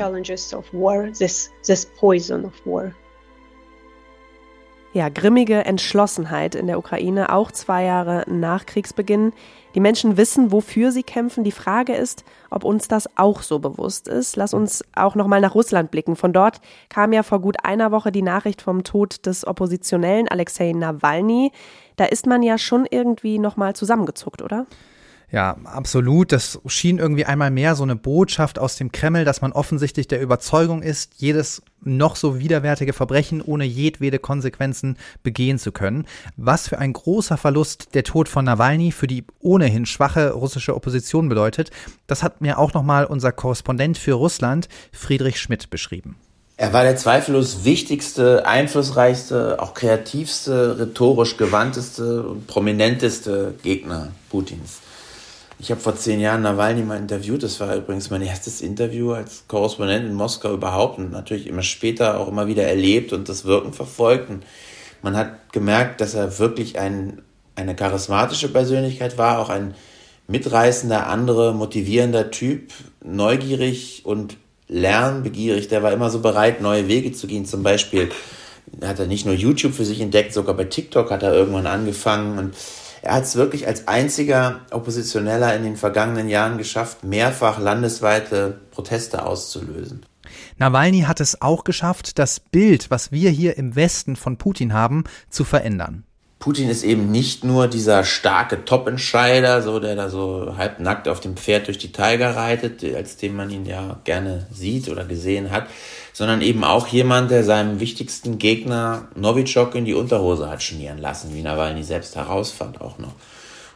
Ja, grimmige Entschlossenheit in der Ukraine, auch zwei Jahre nach Kriegsbeginn. Die Menschen wissen, wofür sie kämpfen. Die Frage ist, ob uns das auch so bewusst ist. Lass uns auch noch mal nach Russland blicken. Von dort kam ja vor gut einer Woche die Nachricht vom Tod des Oppositionellen Alexei Nawalny. Da ist man ja schon irgendwie noch mal zusammengezuckt, oder? Ja, absolut. Das schien irgendwie einmal mehr so eine Botschaft aus dem Kreml, dass man offensichtlich der Überzeugung ist, jedes noch so widerwärtige Verbrechen ohne jedwede Konsequenzen begehen zu können. Was für ein großer Verlust der Tod von Nawalny für die ohnehin schwache russische Opposition bedeutet, das hat mir auch nochmal unser Korrespondent für Russland, Friedrich Schmidt, beschrieben. Er war der zweifellos wichtigste, einflussreichste, auch kreativste, rhetorisch gewandteste und prominenteste Gegner Putins. Ich habe vor zehn Jahren Nawalny mal interviewt. Das war übrigens mein erstes Interview als Korrespondent in Moskau überhaupt und natürlich immer später auch immer wieder erlebt und das Wirken verfolgt. Und man hat gemerkt, dass er wirklich ein, eine charismatische Persönlichkeit war, auch ein mitreißender, andere, motivierender Typ, neugierig und lernbegierig. Der war immer so bereit, neue Wege zu gehen. Zum Beispiel hat er nicht nur YouTube für sich entdeckt, sogar bei TikTok hat er irgendwann angefangen und er hat es wirklich als einziger Oppositioneller in den vergangenen Jahren geschafft, mehrfach landesweite Proteste auszulösen. Nawalny hat es auch geschafft, das Bild, was wir hier im Westen von Putin haben, zu verändern. Putin ist eben nicht nur dieser starke Top-Entscheider, so, der da so halbnackt auf dem Pferd durch die Tiger reitet, als den man ihn ja gerne sieht oder gesehen hat, sondern eben auch jemand, der seinem wichtigsten Gegner Novichok in die Unterhose hat schmieren lassen, wie Nawalny selbst herausfand auch noch.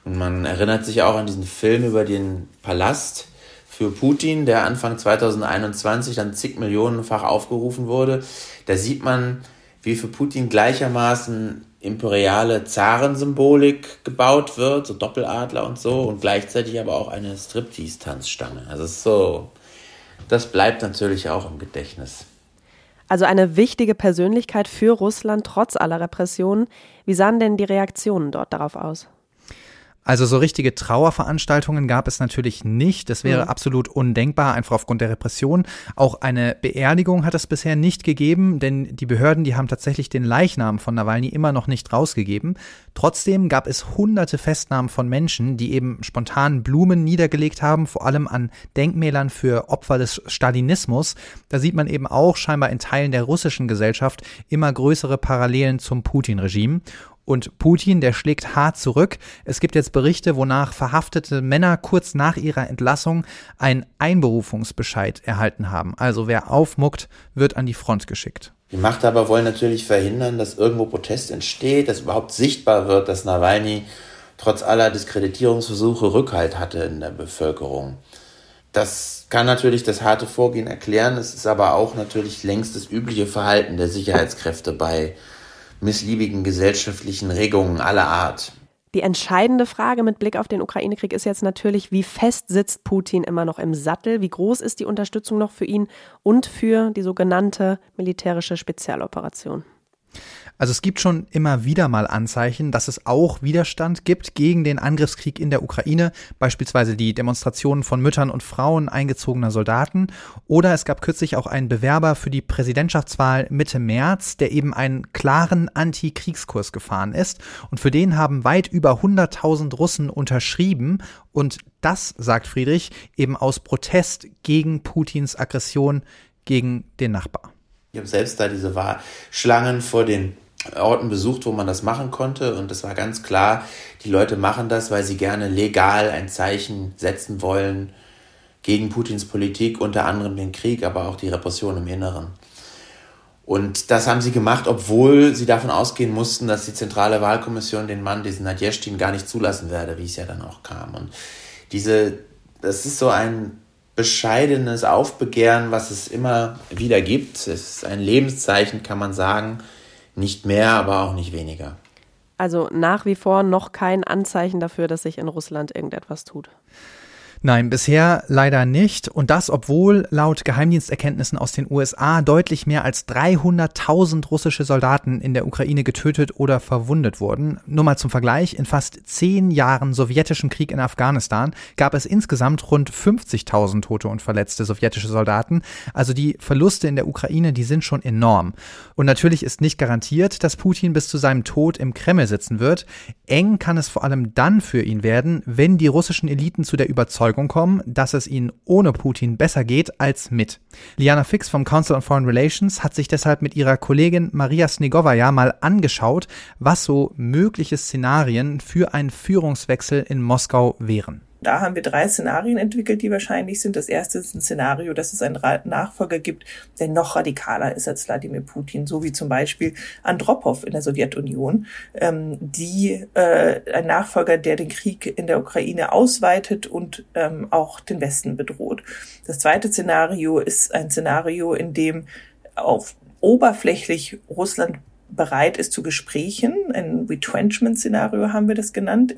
Und man erinnert sich auch an diesen Film über den Palast für Putin, der Anfang 2021 dann zig Millionenfach aufgerufen wurde. Da sieht man, wie für Putin gleichermaßen imperiale Zarensymbolik gebaut wird, so Doppeladler und so, und gleichzeitig aber auch eine Striptease-Tanzstange. Also so, das bleibt natürlich auch im Gedächtnis. Also eine wichtige Persönlichkeit für Russland trotz aller Repressionen. Wie sahen denn die Reaktionen dort darauf aus? Also so richtige Trauerveranstaltungen gab es natürlich nicht. Das wäre Mhm. absolut undenkbar, einfach aufgrund der Repression. Auch eine Beerdigung hat es bisher nicht gegeben, denn die Behörden, die haben tatsächlich den Leichnam von Nawalny immer noch nicht rausgegeben. Trotzdem gab es hunderte Festnahmen von Menschen, die eben spontan Blumen niedergelegt haben, vor allem an Denkmälern für Opfer des Stalinismus. Da sieht man eben auch scheinbar in Teilen der russischen Gesellschaft immer größere Parallelen zum Putin-Regime. Und Putin, der schlägt hart zurück. Es gibt jetzt Berichte, wonach verhaftete Männer kurz nach ihrer Entlassung einen Einberufungsbescheid erhalten haben. Also wer aufmuckt, wird an die Front geschickt. Die Machthaber wollen natürlich verhindern, dass irgendwo Protest entsteht, dass überhaupt sichtbar wird, dass Nawalny trotz aller Diskreditierungsversuche Rückhalt hatte in der Bevölkerung. Das kann natürlich das harte Vorgehen erklären. Es ist aber auch natürlich längst das übliche Verhalten der Sicherheitskräfte bei missliebigen gesellschaftlichen Regungen aller Art. Die entscheidende Frage mit Blick auf den Ukraine-Krieg ist jetzt natürlich, wie fest sitzt Putin immer noch im Sattel? Wie groß ist die Unterstützung noch für ihn und für die sogenannte militärische Spezialoperation? Also es gibt schon immer wieder mal Anzeichen, dass es auch Widerstand gibt gegen den Angriffskrieg in der Ukraine, beispielsweise die Demonstrationen von Müttern und Frauen eingezogener Soldaten. Oder es gab kürzlich auch einen Bewerber für die Präsidentschaftswahl Mitte März, der eben einen klaren Anti-Kriegskurs gefahren ist. Und für den haben weit über 100.000 Russen unterschrieben. Und das, sagt Friedrich, eben aus Protest gegen Putins Aggression gegen den Nachbar. Ich habe selbst da diese Schlangen vor den Orten besucht, wo man das machen konnte. Und es war ganz klar, die Leute machen das, weil sie gerne legal ein Zeichen setzen wollen gegen Putins Politik, unter anderem den Krieg, aber auch die Repression im Inneren. Und das haben sie gemacht, obwohl sie davon ausgehen mussten, dass die zentrale Wahlkommission den Mann, diesen Nadjestin, gar nicht zulassen werde, wie es ja dann auch kam. Und diese, das ist so ein bescheidenes Aufbegehren, was es immer wieder gibt. Es ist ein Lebenszeichen, kann man sagen. Nicht mehr, aber auch nicht weniger. Also nach wie vor noch kein Anzeichen dafür, dass sich in Russland irgendetwas tut. Nein, bisher leider nicht. Und das, obwohl laut Geheimdiensterkenntnissen aus den USA deutlich mehr als 300.000 russische Soldaten in der Ukraine getötet oder verwundet wurden. Nur mal zum Vergleich, in fast zehn Jahren sowjetischem Krieg in Afghanistan gab es insgesamt rund 50.000 tote und verletzte sowjetische Soldaten. Also die Verluste in der Ukraine, die sind schon enorm. Und natürlich ist nicht garantiert, dass Putin bis zu seinem Tod im Kreml sitzen wird. Eng kann es vor allem dann für ihn werden, wenn die russischen Eliten zu der Überzeugung kommen, dass es ihnen ohne Putin besser geht als mit. Liana Fix vom Council on Foreign Relations hat sich deshalb mit ihrer Kollegin Maria Snegovaja mal angeschaut, was so mögliche Szenarien für einen Führungswechsel in Moskau wären. Da haben wir drei Szenarien entwickelt, die wahrscheinlich sind. Das erste ist ein Szenario, dass es einen Nachfolger gibt, der noch radikaler ist als Wladimir Putin, so wie zum Beispiel Andropov in der Sowjetunion, ähm, die äh, ein Nachfolger, der den Krieg in der Ukraine ausweitet und ähm, auch den Westen bedroht. Das zweite Szenario ist ein Szenario, in dem auf oberflächlich Russland bereit ist zu Gesprächen. Ein Retrenchment-Szenario haben wir das genannt.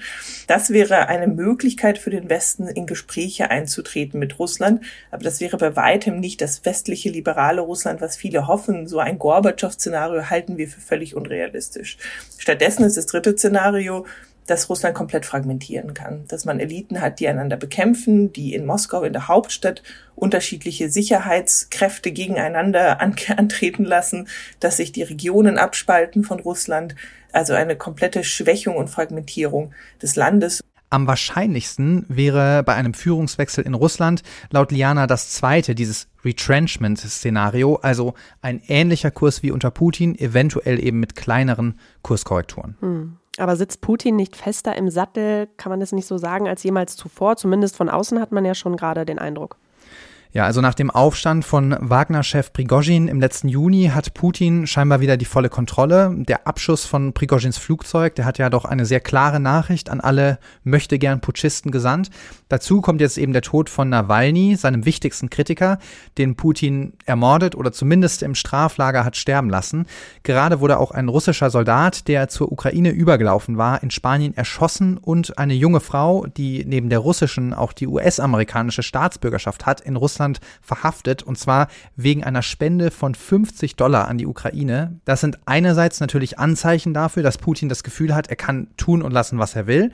Das wäre eine Möglichkeit für den Westen, in Gespräche einzutreten mit Russland. Aber das wäre bei weitem nicht das westliche liberale Russland, was viele hoffen. So ein Gorbatschow-Szenario halten wir für völlig unrealistisch. Stattdessen ist das dritte Szenario, dass Russland komplett fragmentieren kann, dass man Eliten hat, die einander bekämpfen, die in Moskau, in der Hauptstadt, unterschiedliche Sicherheitskräfte gegeneinander [laughs] an antreten lassen, dass sich die Regionen abspalten von Russland, also eine komplette Schwächung und Fragmentierung des Landes. Am wahrscheinlichsten wäre bei einem Führungswechsel in Russland laut Liana das zweite, dieses Retrenchment-Szenario, also ein ähnlicher Kurs wie unter Putin, eventuell eben mit kleineren Kurskorrekturen. Hm. Aber sitzt Putin nicht fester im Sattel, kann man das nicht so sagen, als jemals zuvor? Zumindest von außen hat man ja schon gerade den Eindruck. Ja, also nach dem Aufstand von Wagner-Chef Prigozhin im letzten Juni hat Putin scheinbar wieder die volle Kontrolle. Der Abschuss von Prigozhins Flugzeug, der hat ja doch eine sehr klare Nachricht an alle möchte gern Putschisten gesandt. Dazu kommt jetzt eben der Tod von Nawalny, seinem wichtigsten Kritiker, den Putin ermordet oder zumindest im Straflager hat sterben lassen. Gerade wurde auch ein russischer Soldat, der zur Ukraine übergelaufen war, in Spanien erschossen und eine junge Frau, die neben der russischen auch die US-amerikanische Staatsbürgerschaft hat, in Russland verhaftet und zwar wegen einer Spende von 50 Dollar an die Ukraine. Das sind einerseits natürlich Anzeichen dafür, dass Putin das Gefühl hat, er kann tun und lassen, was er will.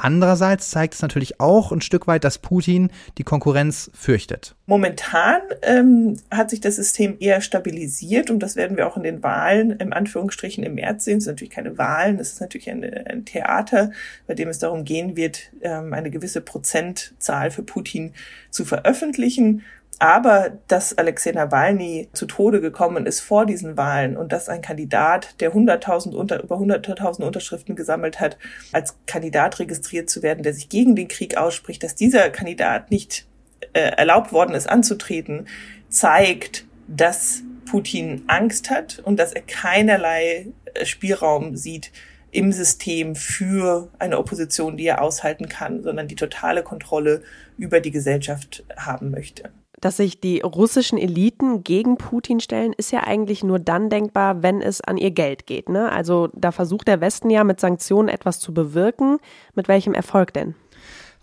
Andererseits zeigt es natürlich auch ein Stück weit, dass Putin die Konkurrenz fürchtet. Momentan ähm, hat sich das System eher stabilisiert und das werden wir auch in den Wahlen im Anführungsstrichen im März sehen. Es sind natürlich keine Wahlen, es ist natürlich eine, ein Theater, bei dem es darum gehen wird, ähm, eine gewisse Prozentzahl für Putin zu veröffentlichen. Aber dass Alexei Nawalny zu Tode gekommen ist vor diesen Wahlen und dass ein Kandidat, der 100.000 unter, über 100.000 Unterschriften gesammelt hat, als Kandidat registriert zu werden, der sich gegen den Krieg ausspricht, dass dieser Kandidat nicht äh, erlaubt worden ist anzutreten, zeigt, dass Putin Angst hat und dass er keinerlei äh, Spielraum sieht im System für eine Opposition, die er aushalten kann, sondern die totale Kontrolle über die Gesellschaft haben möchte dass sich die russischen Eliten gegen Putin stellen, ist ja eigentlich nur dann denkbar, wenn es an ihr Geld geht. Ne? Also da versucht der Westen ja mit Sanktionen etwas zu bewirken. Mit welchem Erfolg denn?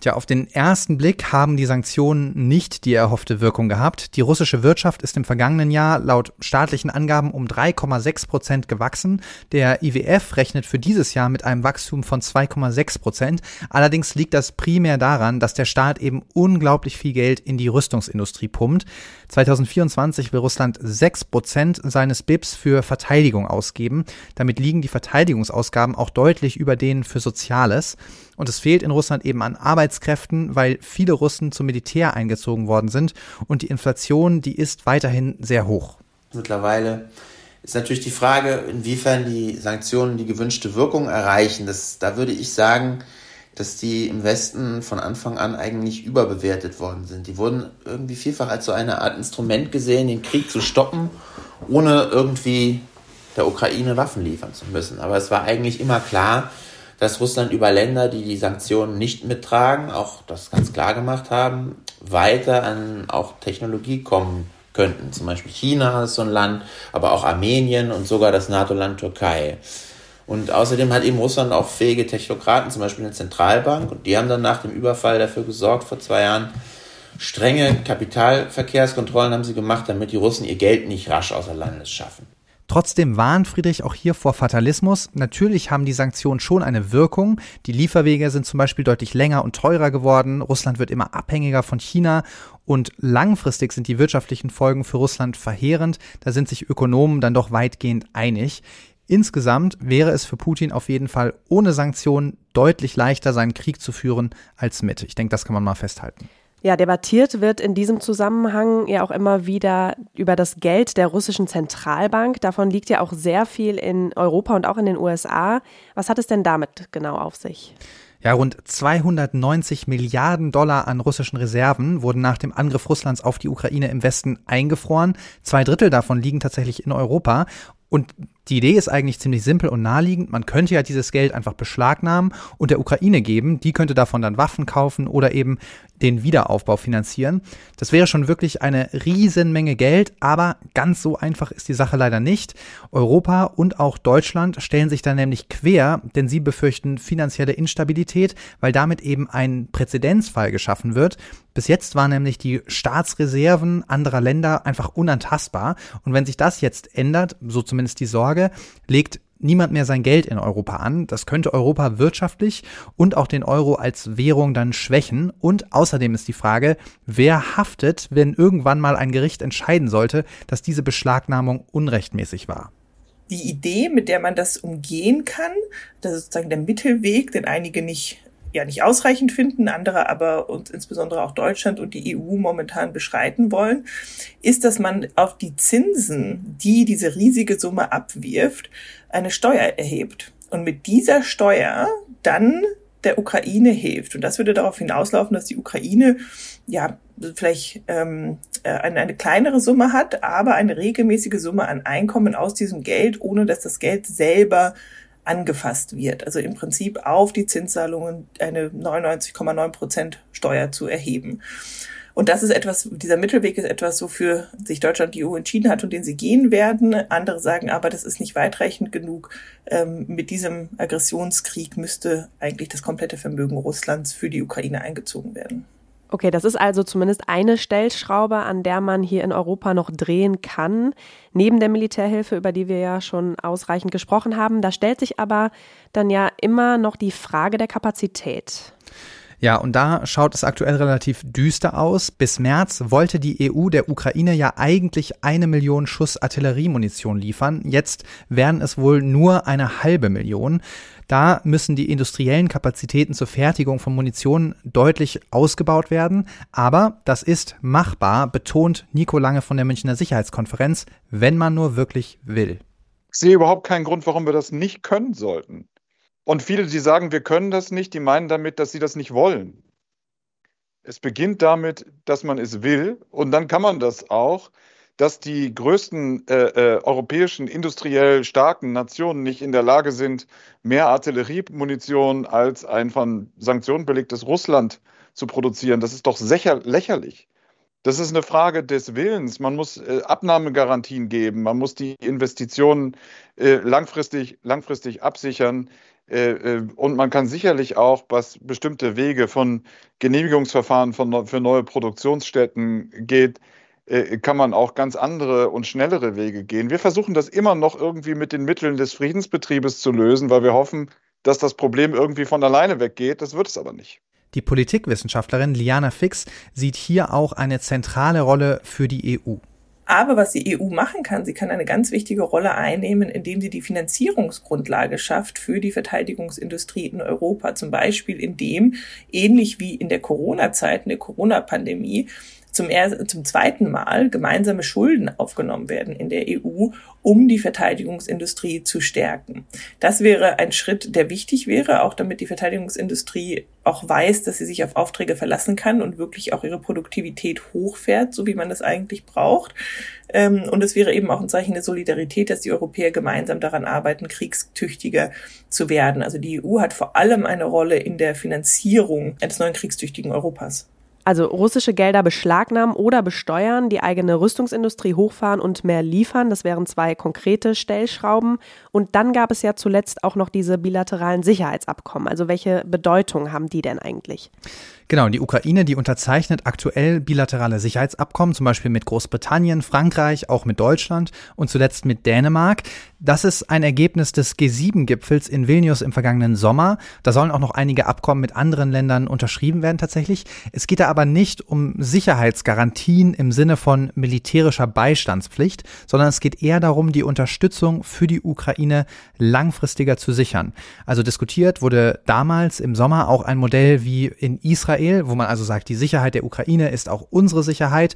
Tja, auf den ersten Blick haben die Sanktionen nicht die erhoffte Wirkung gehabt. Die russische Wirtschaft ist im vergangenen Jahr laut staatlichen Angaben um 3,6 Prozent gewachsen. Der IWF rechnet für dieses Jahr mit einem Wachstum von 2,6 Prozent. Allerdings liegt das primär daran, dass der Staat eben unglaublich viel Geld in die Rüstungsindustrie pumpt. 2024 will Russland 6 Prozent seines BIPs für Verteidigung ausgeben. Damit liegen die Verteidigungsausgaben auch deutlich über denen für Soziales. Und es fehlt in Russland eben an Arbeitskräften, weil viele Russen zum Militär eingezogen worden sind. Und die Inflation, die ist weiterhin sehr hoch. Mittlerweile ist natürlich die Frage, inwiefern die Sanktionen die gewünschte Wirkung erreichen. Das, da würde ich sagen, dass die im Westen von Anfang an eigentlich überbewertet worden sind. Die wurden irgendwie vielfach als so eine Art Instrument gesehen, den Krieg zu stoppen, ohne irgendwie der Ukraine Waffen liefern zu müssen. Aber es war eigentlich immer klar, dass Russland über Länder, die die Sanktionen nicht mittragen, auch das ganz klar gemacht haben, weiter an auch Technologie kommen könnten. Zum Beispiel China ist so ein Land, aber auch Armenien und sogar das NATO-Land Türkei. Und außerdem hat eben Russland auch fähige Technokraten, zum Beispiel eine Zentralbank, und die haben dann nach dem Überfall dafür gesorgt, vor zwei Jahren, strenge Kapitalverkehrskontrollen haben sie gemacht, damit die Russen ihr Geld nicht rasch außer Landes schaffen. Trotzdem warnt Friedrich auch hier vor Fatalismus. Natürlich haben die Sanktionen schon eine Wirkung. Die Lieferwege sind zum Beispiel deutlich länger und teurer geworden. Russland wird immer abhängiger von China und langfristig sind die wirtschaftlichen Folgen für Russland verheerend. Da sind sich Ökonomen dann doch weitgehend einig. Insgesamt wäre es für Putin auf jeden Fall ohne Sanktionen deutlich leichter, seinen Krieg zu führen als mit. Ich denke, das kann man mal festhalten. Ja, debattiert wird in diesem Zusammenhang ja auch immer wieder über das Geld der russischen Zentralbank. Davon liegt ja auch sehr viel in Europa und auch in den USA. Was hat es denn damit genau auf sich? Ja, rund 290 Milliarden Dollar an russischen Reserven wurden nach dem Angriff Russlands auf die Ukraine im Westen eingefroren. Zwei Drittel davon liegen tatsächlich in Europa. Und die Idee ist eigentlich ziemlich simpel und naheliegend. Man könnte ja dieses Geld einfach beschlagnahmen und der Ukraine geben. Die könnte davon dann Waffen kaufen oder eben den Wiederaufbau finanzieren. Das wäre schon wirklich eine Riesenmenge Geld, aber ganz so einfach ist die Sache leider nicht. Europa und auch Deutschland stellen sich da nämlich quer, denn sie befürchten finanzielle Instabilität, weil damit eben ein Präzedenzfall geschaffen wird. Bis jetzt waren nämlich die Staatsreserven anderer Länder einfach unantastbar. Und wenn sich das jetzt ändert, so zumindest die Sorge, legt niemand mehr sein Geld in Europa an. Das könnte Europa wirtschaftlich und auch den Euro als Währung dann schwächen. Und außerdem ist die Frage, wer haftet, wenn irgendwann mal ein Gericht entscheiden sollte, dass diese Beschlagnahmung unrechtmäßig war? Die Idee, mit der man das umgehen kann, das ist sozusagen der Mittelweg, den einige nicht ja nicht ausreichend finden, andere aber und insbesondere auch Deutschland und die EU momentan beschreiten wollen, ist, dass man auf die Zinsen, die diese riesige Summe abwirft, eine Steuer erhebt. Und mit dieser Steuer dann der Ukraine hilft. Und das würde darauf hinauslaufen, dass die Ukraine ja vielleicht ähm, äh, eine, eine kleinere Summe hat, aber eine regelmäßige Summe an Einkommen aus diesem Geld, ohne dass das Geld selber angefasst wird. Also im Prinzip auf die Zinszahlungen eine 99,9 Prozent Steuer zu erheben. Und das ist etwas, dieser Mittelweg ist etwas, wofür sich Deutschland die EU entschieden hat und den sie gehen werden. Andere sagen aber, das ist nicht weitreichend genug. Ähm, mit diesem Aggressionskrieg müsste eigentlich das komplette Vermögen Russlands für die Ukraine eingezogen werden. Okay, das ist also zumindest eine Stellschraube, an der man hier in Europa noch drehen kann, neben der Militärhilfe, über die wir ja schon ausreichend gesprochen haben. Da stellt sich aber dann ja immer noch die Frage der Kapazität. Ja, und da schaut es aktuell relativ düster aus. Bis März wollte die EU der Ukraine ja eigentlich eine Million Schuss Artilleriemunition liefern. Jetzt wären es wohl nur eine halbe Million. Da müssen die industriellen Kapazitäten zur Fertigung von Munition deutlich ausgebaut werden. Aber das ist machbar, betont Nico Lange von der Münchner Sicherheitskonferenz, wenn man nur wirklich will. Ich sehe überhaupt keinen Grund, warum wir das nicht können sollten. Und viele, die sagen, wir können das nicht, die meinen damit, dass sie das nicht wollen. Es beginnt damit, dass man es will und dann kann man das auch. Dass die größten äh, äh, europäischen industriell starken Nationen nicht in der Lage sind, mehr Artilleriemunition als ein von Sanktionen belegtes Russland zu produzieren, das ist doch lächerlich. Das ist eine Frage des Willens. Man muss äh, Abnahmegarantien geben, man muss die Investitionen äh, langfristig, langfristig absichern. Äh, äh, und man kann sicherlich auch, was bestimmte Wege von Genehmigungsverfahren für neue Produktionsstätten geht, äh, kann man auch ganz andere und schnellere Wege gehen. Wir versuchen das immer noch irgendwie mit den Mitteln des Friedensbetriebes zu lösen, weil wir hoffen, dass das Problem irgendwie von alleine weggeht. Das wird es aber nicht. Die Politikwissenschaftlerin Liana Fix sieht hier auch eine zentrale Rolle für die EU. Aber was die EU machen kann, sie kann eine ganz wichtige Rolle einnehmen, indem sie die Finanzierungsgrundlage schafft für die Verteidigungsindustrie in Europa. Zum Beispiel indem, ähnlich wie in der Corona-Zeit, in der Corona-Pandemie, zum, er zum zweiten Mal gemeinsame Schulden aufgenommen werden in der EU, um die Verteidigungsindustrie zu stärken. Das wäre ein Schritt, der wichtig wäre, auch damit die Verteidigungsindustrie auch weiß, dass sie sich auf Aufträge verlassen kann und wirklich auch ihre Produktivität hochfährt, so wie man das eigentlich braucht. Ähm, und es wäre eben auch ein Zeichen der Solidarität, dass die Europäer gemeinsam daran arbeiten, kriegstüchtiger zu werden. Also die EU hat vor allem eine Rolle in der Finanzierung eines neuen kriegstüchtigen Europas. Also russische Gelder beschlagnahmen oder besteuern, die eigene Rüstungsindustrie hochfahren und mehr liefern. Das wären zwei konkrete Stellschrauben. Und dann gab es ja zuletzt auch noch diese bilateralen Sicherheitsabkommen. Also welche Bedeutung haben die denn eigentlich? Genau, die Ukraine, die unterzeichnet aktuell bilaterale Sicherheitsabkommen, zum Beispiel mit Großbritannien, Frankreich, auch mit Deutschland und zuletzt mit Dänemark. Das ist ein Ergebnis des G7-Gipfels in Vilnius im vergangenen Sommer. Da sollen auch noch einige Abkommen mit anderen Ländern unterschrieben werden tatsächlich. Es geht da aber nicht um Sicherheitsgarantien im Sinne von militärischer Beistandspflicht, sondern es geht eher darum, die Unterstützung für die Ukraine langfristiger zu sichern. Also diskutiert wurde damals im Sommer auch ein Modell wie in Israel wo man also sagt, die Sicherheit der Ukraine ist auch unsere Sicherheit.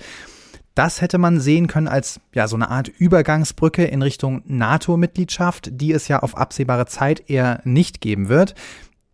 Das hätte man sehen können als ja so eine Art Übergangsbrücke in Richtung NATO-Mitgliedschaft, die es ja auf absehbare Zeit eher nicht geben wird.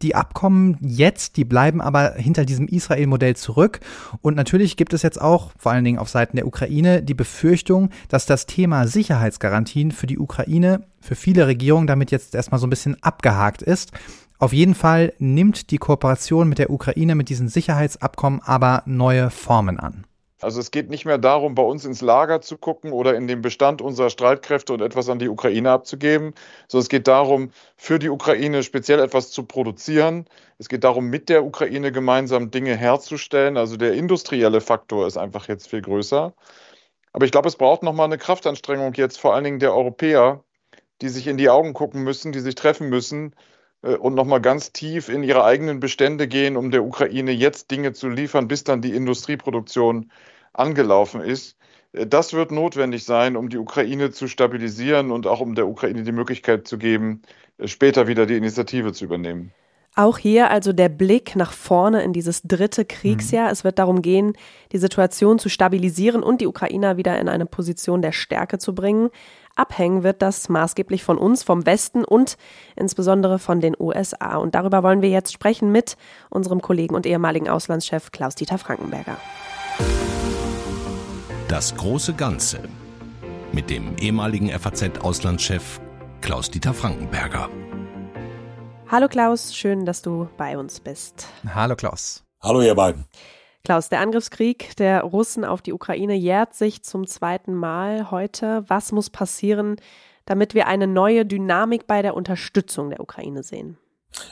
Die Abkommen jetzt, die bleiben aber hinter diesem Israel-Modell zurück. Und natürlich gibt es jetzt auch, vor allen Dingen auf Seiten der Ukraine, die Befürchtung, dass das Thema Sicherheitsgarantien für die Ukraine, für viele Regierungen damit jetzt erstmal so ein bisschen abgehakt ist. Auf jeden Fall nimmt die Kooperation mit der Ukraine mit diesen Sicherheitsabkommen aber neue Formen an. Also es geht nicht mehr darum, bei uns ins Lager zu gucken oder in den Bestand unserer Streitkräfte und etwas an die Ukraine abzugeben, sondern es geht darum, für die Ukraine speziell etwas zu produzieren. Es geht darum, mit der Ukraine gemeinsam Dinge herzustellen. Also der industrielle Faktor ist einfach jetzt viel größer. Aber ich glaube, es braucht nochmal eine Kraftanstrengung jetzt vor allen Dingen der Europäer, die sich in die Augen gucken müssen, die sich treffen müssen äh, und nochmal ganz tief in ihre eigenen Bestände gehen, um der Ukraine jetzt Dinge zu liefern, bis dann die Industrieproduktion angelaufen ist. Äh, das wird notwendig sein, um die Ukraine zu stabilisieren und auch um der Ukraine die Möglichkeit zu geben, äh, später wieder die Initiative zu übernehmen. Auch hier also der Blick nach vorne in dieses dritte Kriegsjahr. Mhm. Es wird darum gehen, die Situation zu stabilisieren und die Ukrainer wieder in eine Position der Stärke zu bringen. Abhängen wird das maßgeblich von uns, vom Westen und insbesondere von den USA. Und darüber wollen wir jetzt sprechen mit unserem Kollegen und ehemaligen Auslandschef Klaus-Dieter Frankenberger. Das große Ganze mit dem ehemaligen FAZ-Auslandschef Klaus-Dieter Frankenberger. Hallo Klaus, schön, dass du bei uns bist. Hallo Klaus. Hallo ihr beiden. Klaus, der Angriffskrieg der Russen auf die Ukraine jährt sich zum zweiten Mal heute. Was muss passieren, damit wir eine neue Dynamik bei der Unterstützung der Ukraine sehen?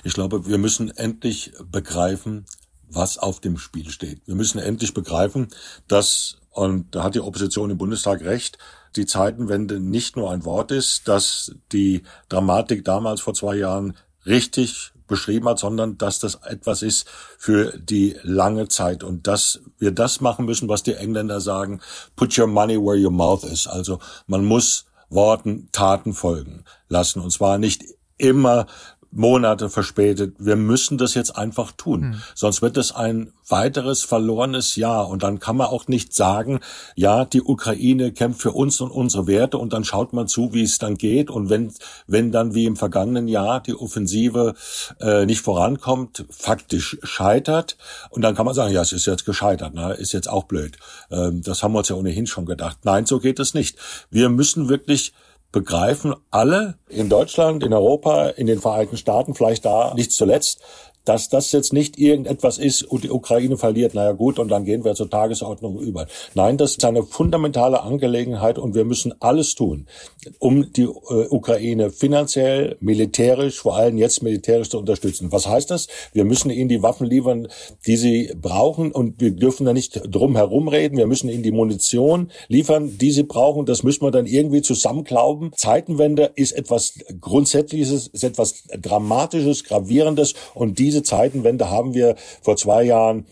Ich glaube, wir müssen endlich begreifen, was auf dem Spiel steht. Wir müssen endlich begreifen, dass, und da hat die Opposition im Bundestag recht, die Zeitenwende nicht nur ein Wort ist, dass die Dramatik damals vor zwei Jahren richtig beschrieben hat, sondern dass das etwas ist für die lange Zeit. Und dass wir das machen müssen, was die Engländer sagen, put your money where your mouth is. Also man muss Worten Taten folgen lassen. Und zwar nicht immer Monate verspätet. Wir müssen das jetzt einfach tun. Mhm. Sonst wird es ein weiteres verlorenes Jahr. Und dann kann man auch nicht sagen, ja, die Ukraine kämpft für uns und unsere Werte und dann schaut man zu, wie es dann geht. Und wenn, wenn dann wie im vergangenen Jahr die Offensive äh, nicht vorankommt, faktisch scheitert. Und dann kann man sagen, ja, es ist jetzt gescheitert, ne? ist jetzt auch blöd. Ähm, das haben wir uns ja ohnehin schon gedacht. Nein, so geht es nicht. Wir müssen wirklich begreifen alle in Deutschland, in Europa, in den Vereinigten Staaten, vielleicht da nicht zuletzt, dass das jetzt nicht irgendetwas ist und die Ukraine verliert, naja gut, und dann gehen wir zur Tagesordnung über. Nein, das ist eine fundamentale Angelegenheit und wir müssen alles tun, um die äh, Ukraine finanziell, militärisch, vor allem jetzt militärisch zu unterstützen. Was heißt das? Wir müssen ihnen die Waffen liefern, die sie brauchen und wir dürfen da nicht drum herum reden. Wir müssen ihnen die Munition liefern, die sie brauchen. Das müssen wir dann irgendwie zusammenklauben. Zeitenwende ist etwas Grundsätzliches, ist etwas Dramatisches, Gravierendes und diese diese Zeitenwende haben wir vor zwei Jahren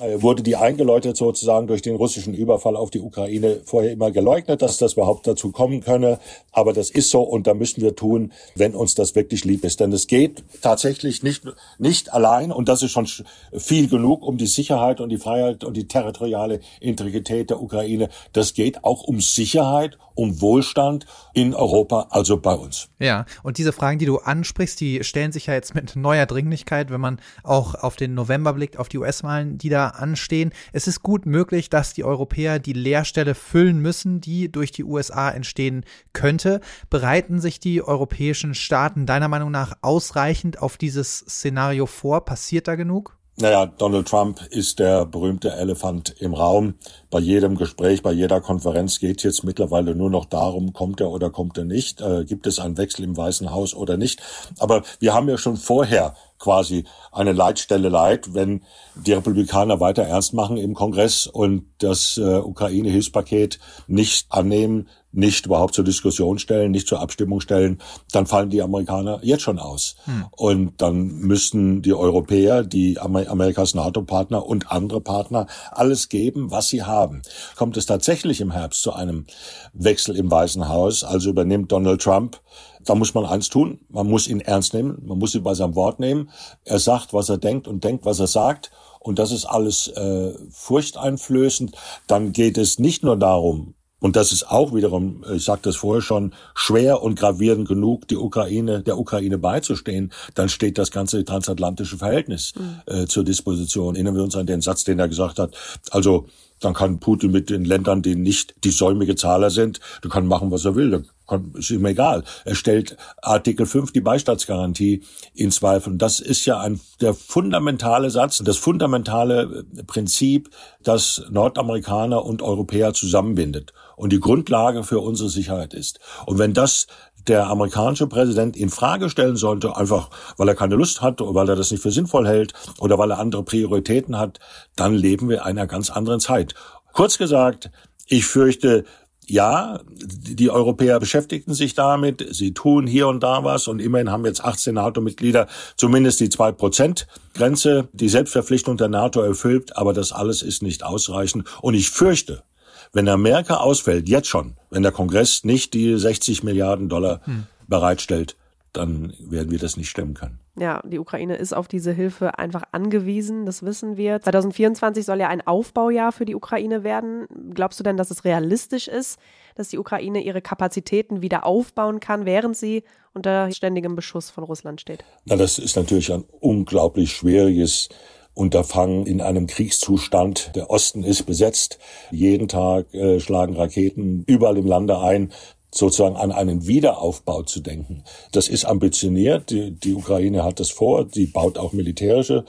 wurde die eingeläutet sozusagen durch den russischen Überfall auf die Ukraine vorher immer geleugnet, dass das überhaupt dazu kommen könne. Aber das ist so und da müssen wir tun, wenn uns das wirklich lieb ist. Denn es geht tatsächlich nicht, nicht allein und das ist schon viel genug um die Sicherheit und die Freiheit und die territoriale Integrität der Ukraine. Das geht auch um Sicherheit, um Wohlstand in Europa, also bei uns. Ja, und diese Fragen, die du ansprichst, die stellen sich ja jetzt mit neuer Dringlichkeit, wenn man auch auf den November blickt, auf die US-Wahlen, die da anstehen. Es ist gut möglich, dass die Europäer die Leerstelle füllen müssen, die durch die USA entstehen könnte. Bereiten sich die europäischen Staaten deiner Meinung nach ausreichend auf dieses Szenario vor? Passiert da genug? Naja, Donald Trump ist der berühmte Elefant im Raum. Bei jedem Gespräch, bei jeder Konferenz geht es jetzt mittlerweile nur noch darum, kommt er oder kommt er nicht, äh, gibt es einen Wechsel im Weißen Haus oder nicht. Aber wir haben ja schon vorher quasi eine Leitstelle leid, wenn die Republikaner weiter ernst machen im Kongress und das äh, Ukraine-Hilfspaket nicht annehmen, nicht überhaupt zur Diskussion stellen, nicht zur Abstimmung stellen, dann fallen die Amerikaner jetzt schon aus. Hm. Und dann müssten die Europäer, die Amerikas NATO-Partner und andere Partner alles geben, was sie haben. Kommt es tatsächlich im Herbst zu einem Wechsel im Weißen Haus, also übernimmt Donald Trump da muss man eins tun, man muss ihn ernst nehmen, man muss ihn bei seinem Wort nehmen. Er sagt, was er denkt und denkt, was er sagt. Und das ist alles äh, furchteinflößend. Dann geht es nicht nur darum, und das ist auch wiederum, ich sagte es vorher schon, schwer und gravierend genug, die Ukraine, der Ukraine beizustehen, dann steht das ganze transatlantische Verhältnis mhm. äh, zur Disposition. Erinnern wir uns an den Satz, den er gesagt hat. Also dann kann Putin mit den Ländern, die nicht die säumige Zahler sind, du kannst machen, was er will. Kann, ist ihm egal. Er stellt Artikel 5 die Beistandsgarantie in Zweifel. Und das ist ja ein, der fundamentale Satz, das fundamentale Prinzip, das Nordamerikaner und Europäer zusammenbindet und die Grundlage für unsere Sicherheit ist. Und wenn das der amerikanische Präsident in Frage stellen sollte, einfach weil er keine Lust hat oder weil er das nicht für sinnvoll hält oder weil er andere Prioritäten hat, dann leben wir in einer ganz anderen Zeit. Kurz gesagt, ich fürchte, ja, die Europäer beschäftigten sich damit, sie tun hier und da was und immerhin haben jetzt 18 NATO-Mitglieder zumindest die 2-Prozent-Grenze, die Selbstverpflichtung der NATO erfüllt, aber das alles ist nicht ausreichend und ich fürchte, wenn Amerika ausfällt, jetzt schon, wenn der Kongress nicht die 60 Milliarden Dollar hm. bereitstellt, dann werden wir das nicht stemmen können. Ja, die Ukraine ist auf diese Hilfe einfach angewiesen, das wissen wir. 2024 soll ja ein Aufbaujahr für die Ukraine werden. Glaubst du denn, dass es realistisch ist, dass die Ukraine ihre Kapazitäten wieder aufbauen kann, während sie unter ständigem Beschuss von Russland steht? Na, das ist natürlich ein unglaublich schwieriges Unterfangen in einem Kriegszustand. Der Osten ist besetzt. Jeden Tag äh, schlagen Raketen überall im Lande ein sozusagen an einen Wiederaufbau zu denken. Das ist ambitioniert. Die, die Ukraine hat das vor. Sie baut auch militärische,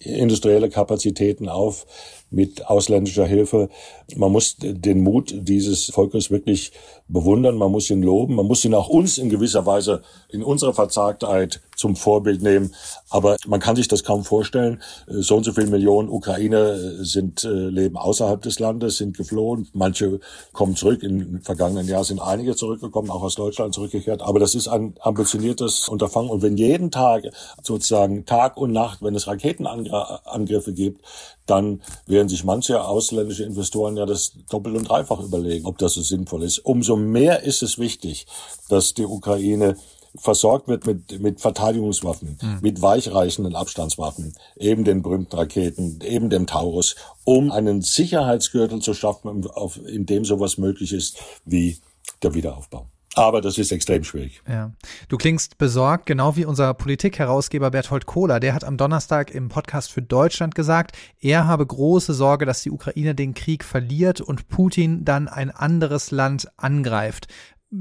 industrielle Kapazitäten auf mit ausländischer Hilfe. Man muss den Mut dieses Volkes wirklich bewundern, man muss ihn loben, man muss ihn auch uns in gewisser Weise in unserer Verzagtheit zum Vorbild nehmen. Aber man kann sich das kaum vorstellen. So und so viele Millionen Ukrainer sind, äh, leben außerhalb des Landes, sind geflohen. Manche kommen zurück. Im vergangenen Jahr sind einige zurückgekommen, auch aus Deutschland zurückgekehrt. Aber das ist ein ambitioniertes Unterfangen. Und wenn jeden Tag sozusagen Tag und Nacht, wenn es Raketenangriffe gibt, dann werden sich manche ausländische Investoren ja das doppelt und dreifach überlegen, ob das so sinnvoll ist. Umso mehr ist es wichtig, dass die Ukraine versorgt wird mit, mit Verteidigungswaffen, mhm. mit weichreichenden Abstandswaffen, eben den berühmten Raketen, eben dem Taurus, um einen Sicherheitsgürtel zu schaffen, in dem sowas möglich ist wie der Wiederaufbau. Aber das ist extrem schwierig. Ja. Du klingst besorgt, genau wie unser Politikherausgeber Berthold Kohler. Der hat am Donnerstag im Podcast für Deutschland gesagt, er habe große Sorge, dass die Ukraine den Krieg verliert und Putin dann ein anderes Land angreift.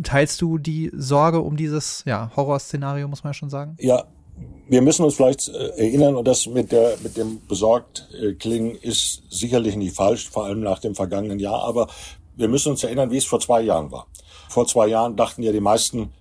Teilst du die Sorge um dieses ja, Horrorszenario, muss man ja schon sagen? Ja, wir müssen uns vielleicht äh, erinnern, und das mit, der, mit dem besorgt äh, klingen ist sicherlich nicht falsch, vor allem nach dem vergangenen Jahr, aber wir müssen uns erinnern, wie es vor zwei Jahren war. Vor zwei Jahren dachten ja die meisten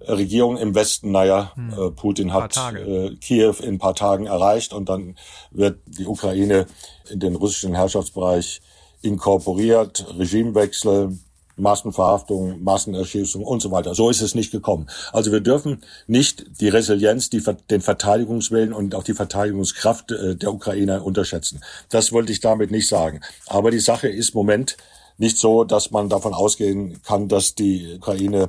äh, Regierungen im Westen, naja, hm. äh, Putin hat äh, Kiew in ein paar Tagen erreicht und dann wird die Ukraine in den russischen Herrschaftsbereich inkorporiert, Regimewechsel, Massenverhaftung, Massenerschießung und so weiter. So ist es nicht gekommen. Also wir dürfen nicht die Resilienz, die, den Verteidigungswillen und auch die Verteidigungskraft äh, der Ukrainer unterschätzen. Das wollte ich damit nicht sagen. Aber die Sache ist im Moment nicht so, dass man davon ausgehen kann, dass die Ukraine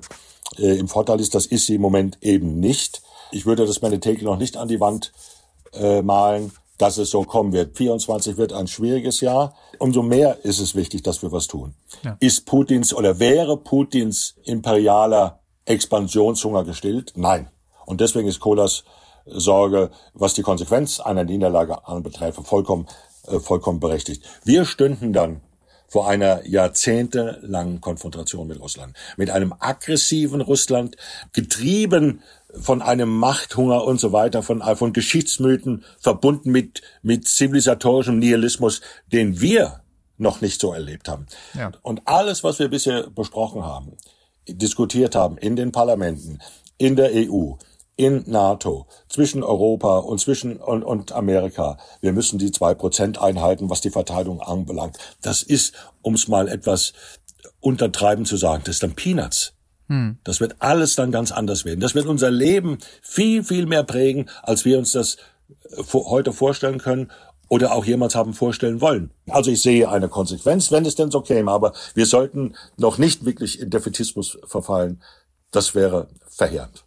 äh, im Vorteil ist. Das ist sie im Moment eben nicht. Ich würde das meine Theke noch nicht an die Wand äh, malen, dass es so kommen wird. 24 wird ein schwieriges Jahr. Umso mehr ist es wichtig, dass wir was tun. Ja. Ist Putins oder wäre Putins imperialer Expansionshunger gestillt? Nein. Und deswegen ist Kohlers Sorge, was die Konsequenz einer Niederlage anbetreffe, vollkommen, äh, vollkommen berechtigt. Wir stünden dann vor einer jahrzehntelangen Konfrontation mit Russland. Mit einem aggressiven Russland, getrieben von einem Machthunger und so weiter, von, von Geschichtsmythen, verbunden mit, mit zivilisatorischem Nihilismus, den wir noch nicht so erlebt haben. Ja. Und alles, was wir bisher besprochen haben, diskutiert haben in den Parlamenten, in der EU, in NATO, zwischen Europa und zwischen und, und Amerika. Wir müssen die zwei Prozent einhalten, was die Verteidigung anbelangt. Das ist, um es mal etwas untertreiben zu sagen, das ist dann Peanuts. Hm. Das wird alles dann ganz anders werden. Das wird unser Leben viel, viel mehr prägen, als wir uns das äh, heute vorstellen können oder auch jemals haben vorstellen wollen. Also ich sehe eine Konsequenz, wenn es denn so käme, aber wir sollten noch nicht wirklich in Defetismus verfallen. Das wäre verheerend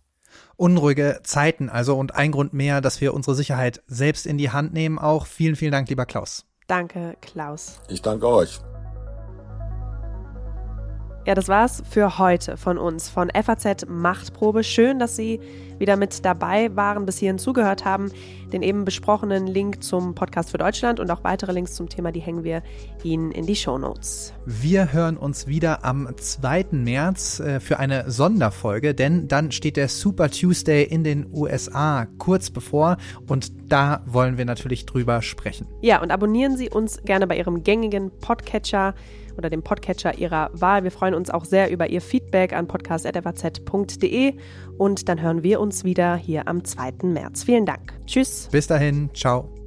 unruhige Zeiten also und ein Grund mehr, dass wir unsere Sicherheit selbst in die Hand nehmen. Auch vielen, vielen Dank, lieber Klaus. Danke, Klaus. Ich danke euch. Ja, das war's für heute von uns, von FAZ Machtprobe. Schön, dass Sie wieder mit dabei waren, bis hierhin zugehört haben. Den eben besprochenen Link zum Podcast für Deutschland und auch weitere Links zum Thema, die hängen wir Ihnen in die Show Notes. Wir hören uns wieder am 2. März äh, für eine Sonderfolge, denn dann steht der Super Tuesday in den USA kurz bevor und da wollen wir natürlich drüber sprechen. Ja, und abonnieren Sie uns gerne bei Ihrem gängigen Podcatcher oder dem Podcatcher Ihrer Wahl. Wir freuen uns auch sehr über Ihr Feedback an podcast.faz.de und dann hören wir uns wieder hier am 2. März. Vielen Dank. Tschüss. Bis dahin. Ciao.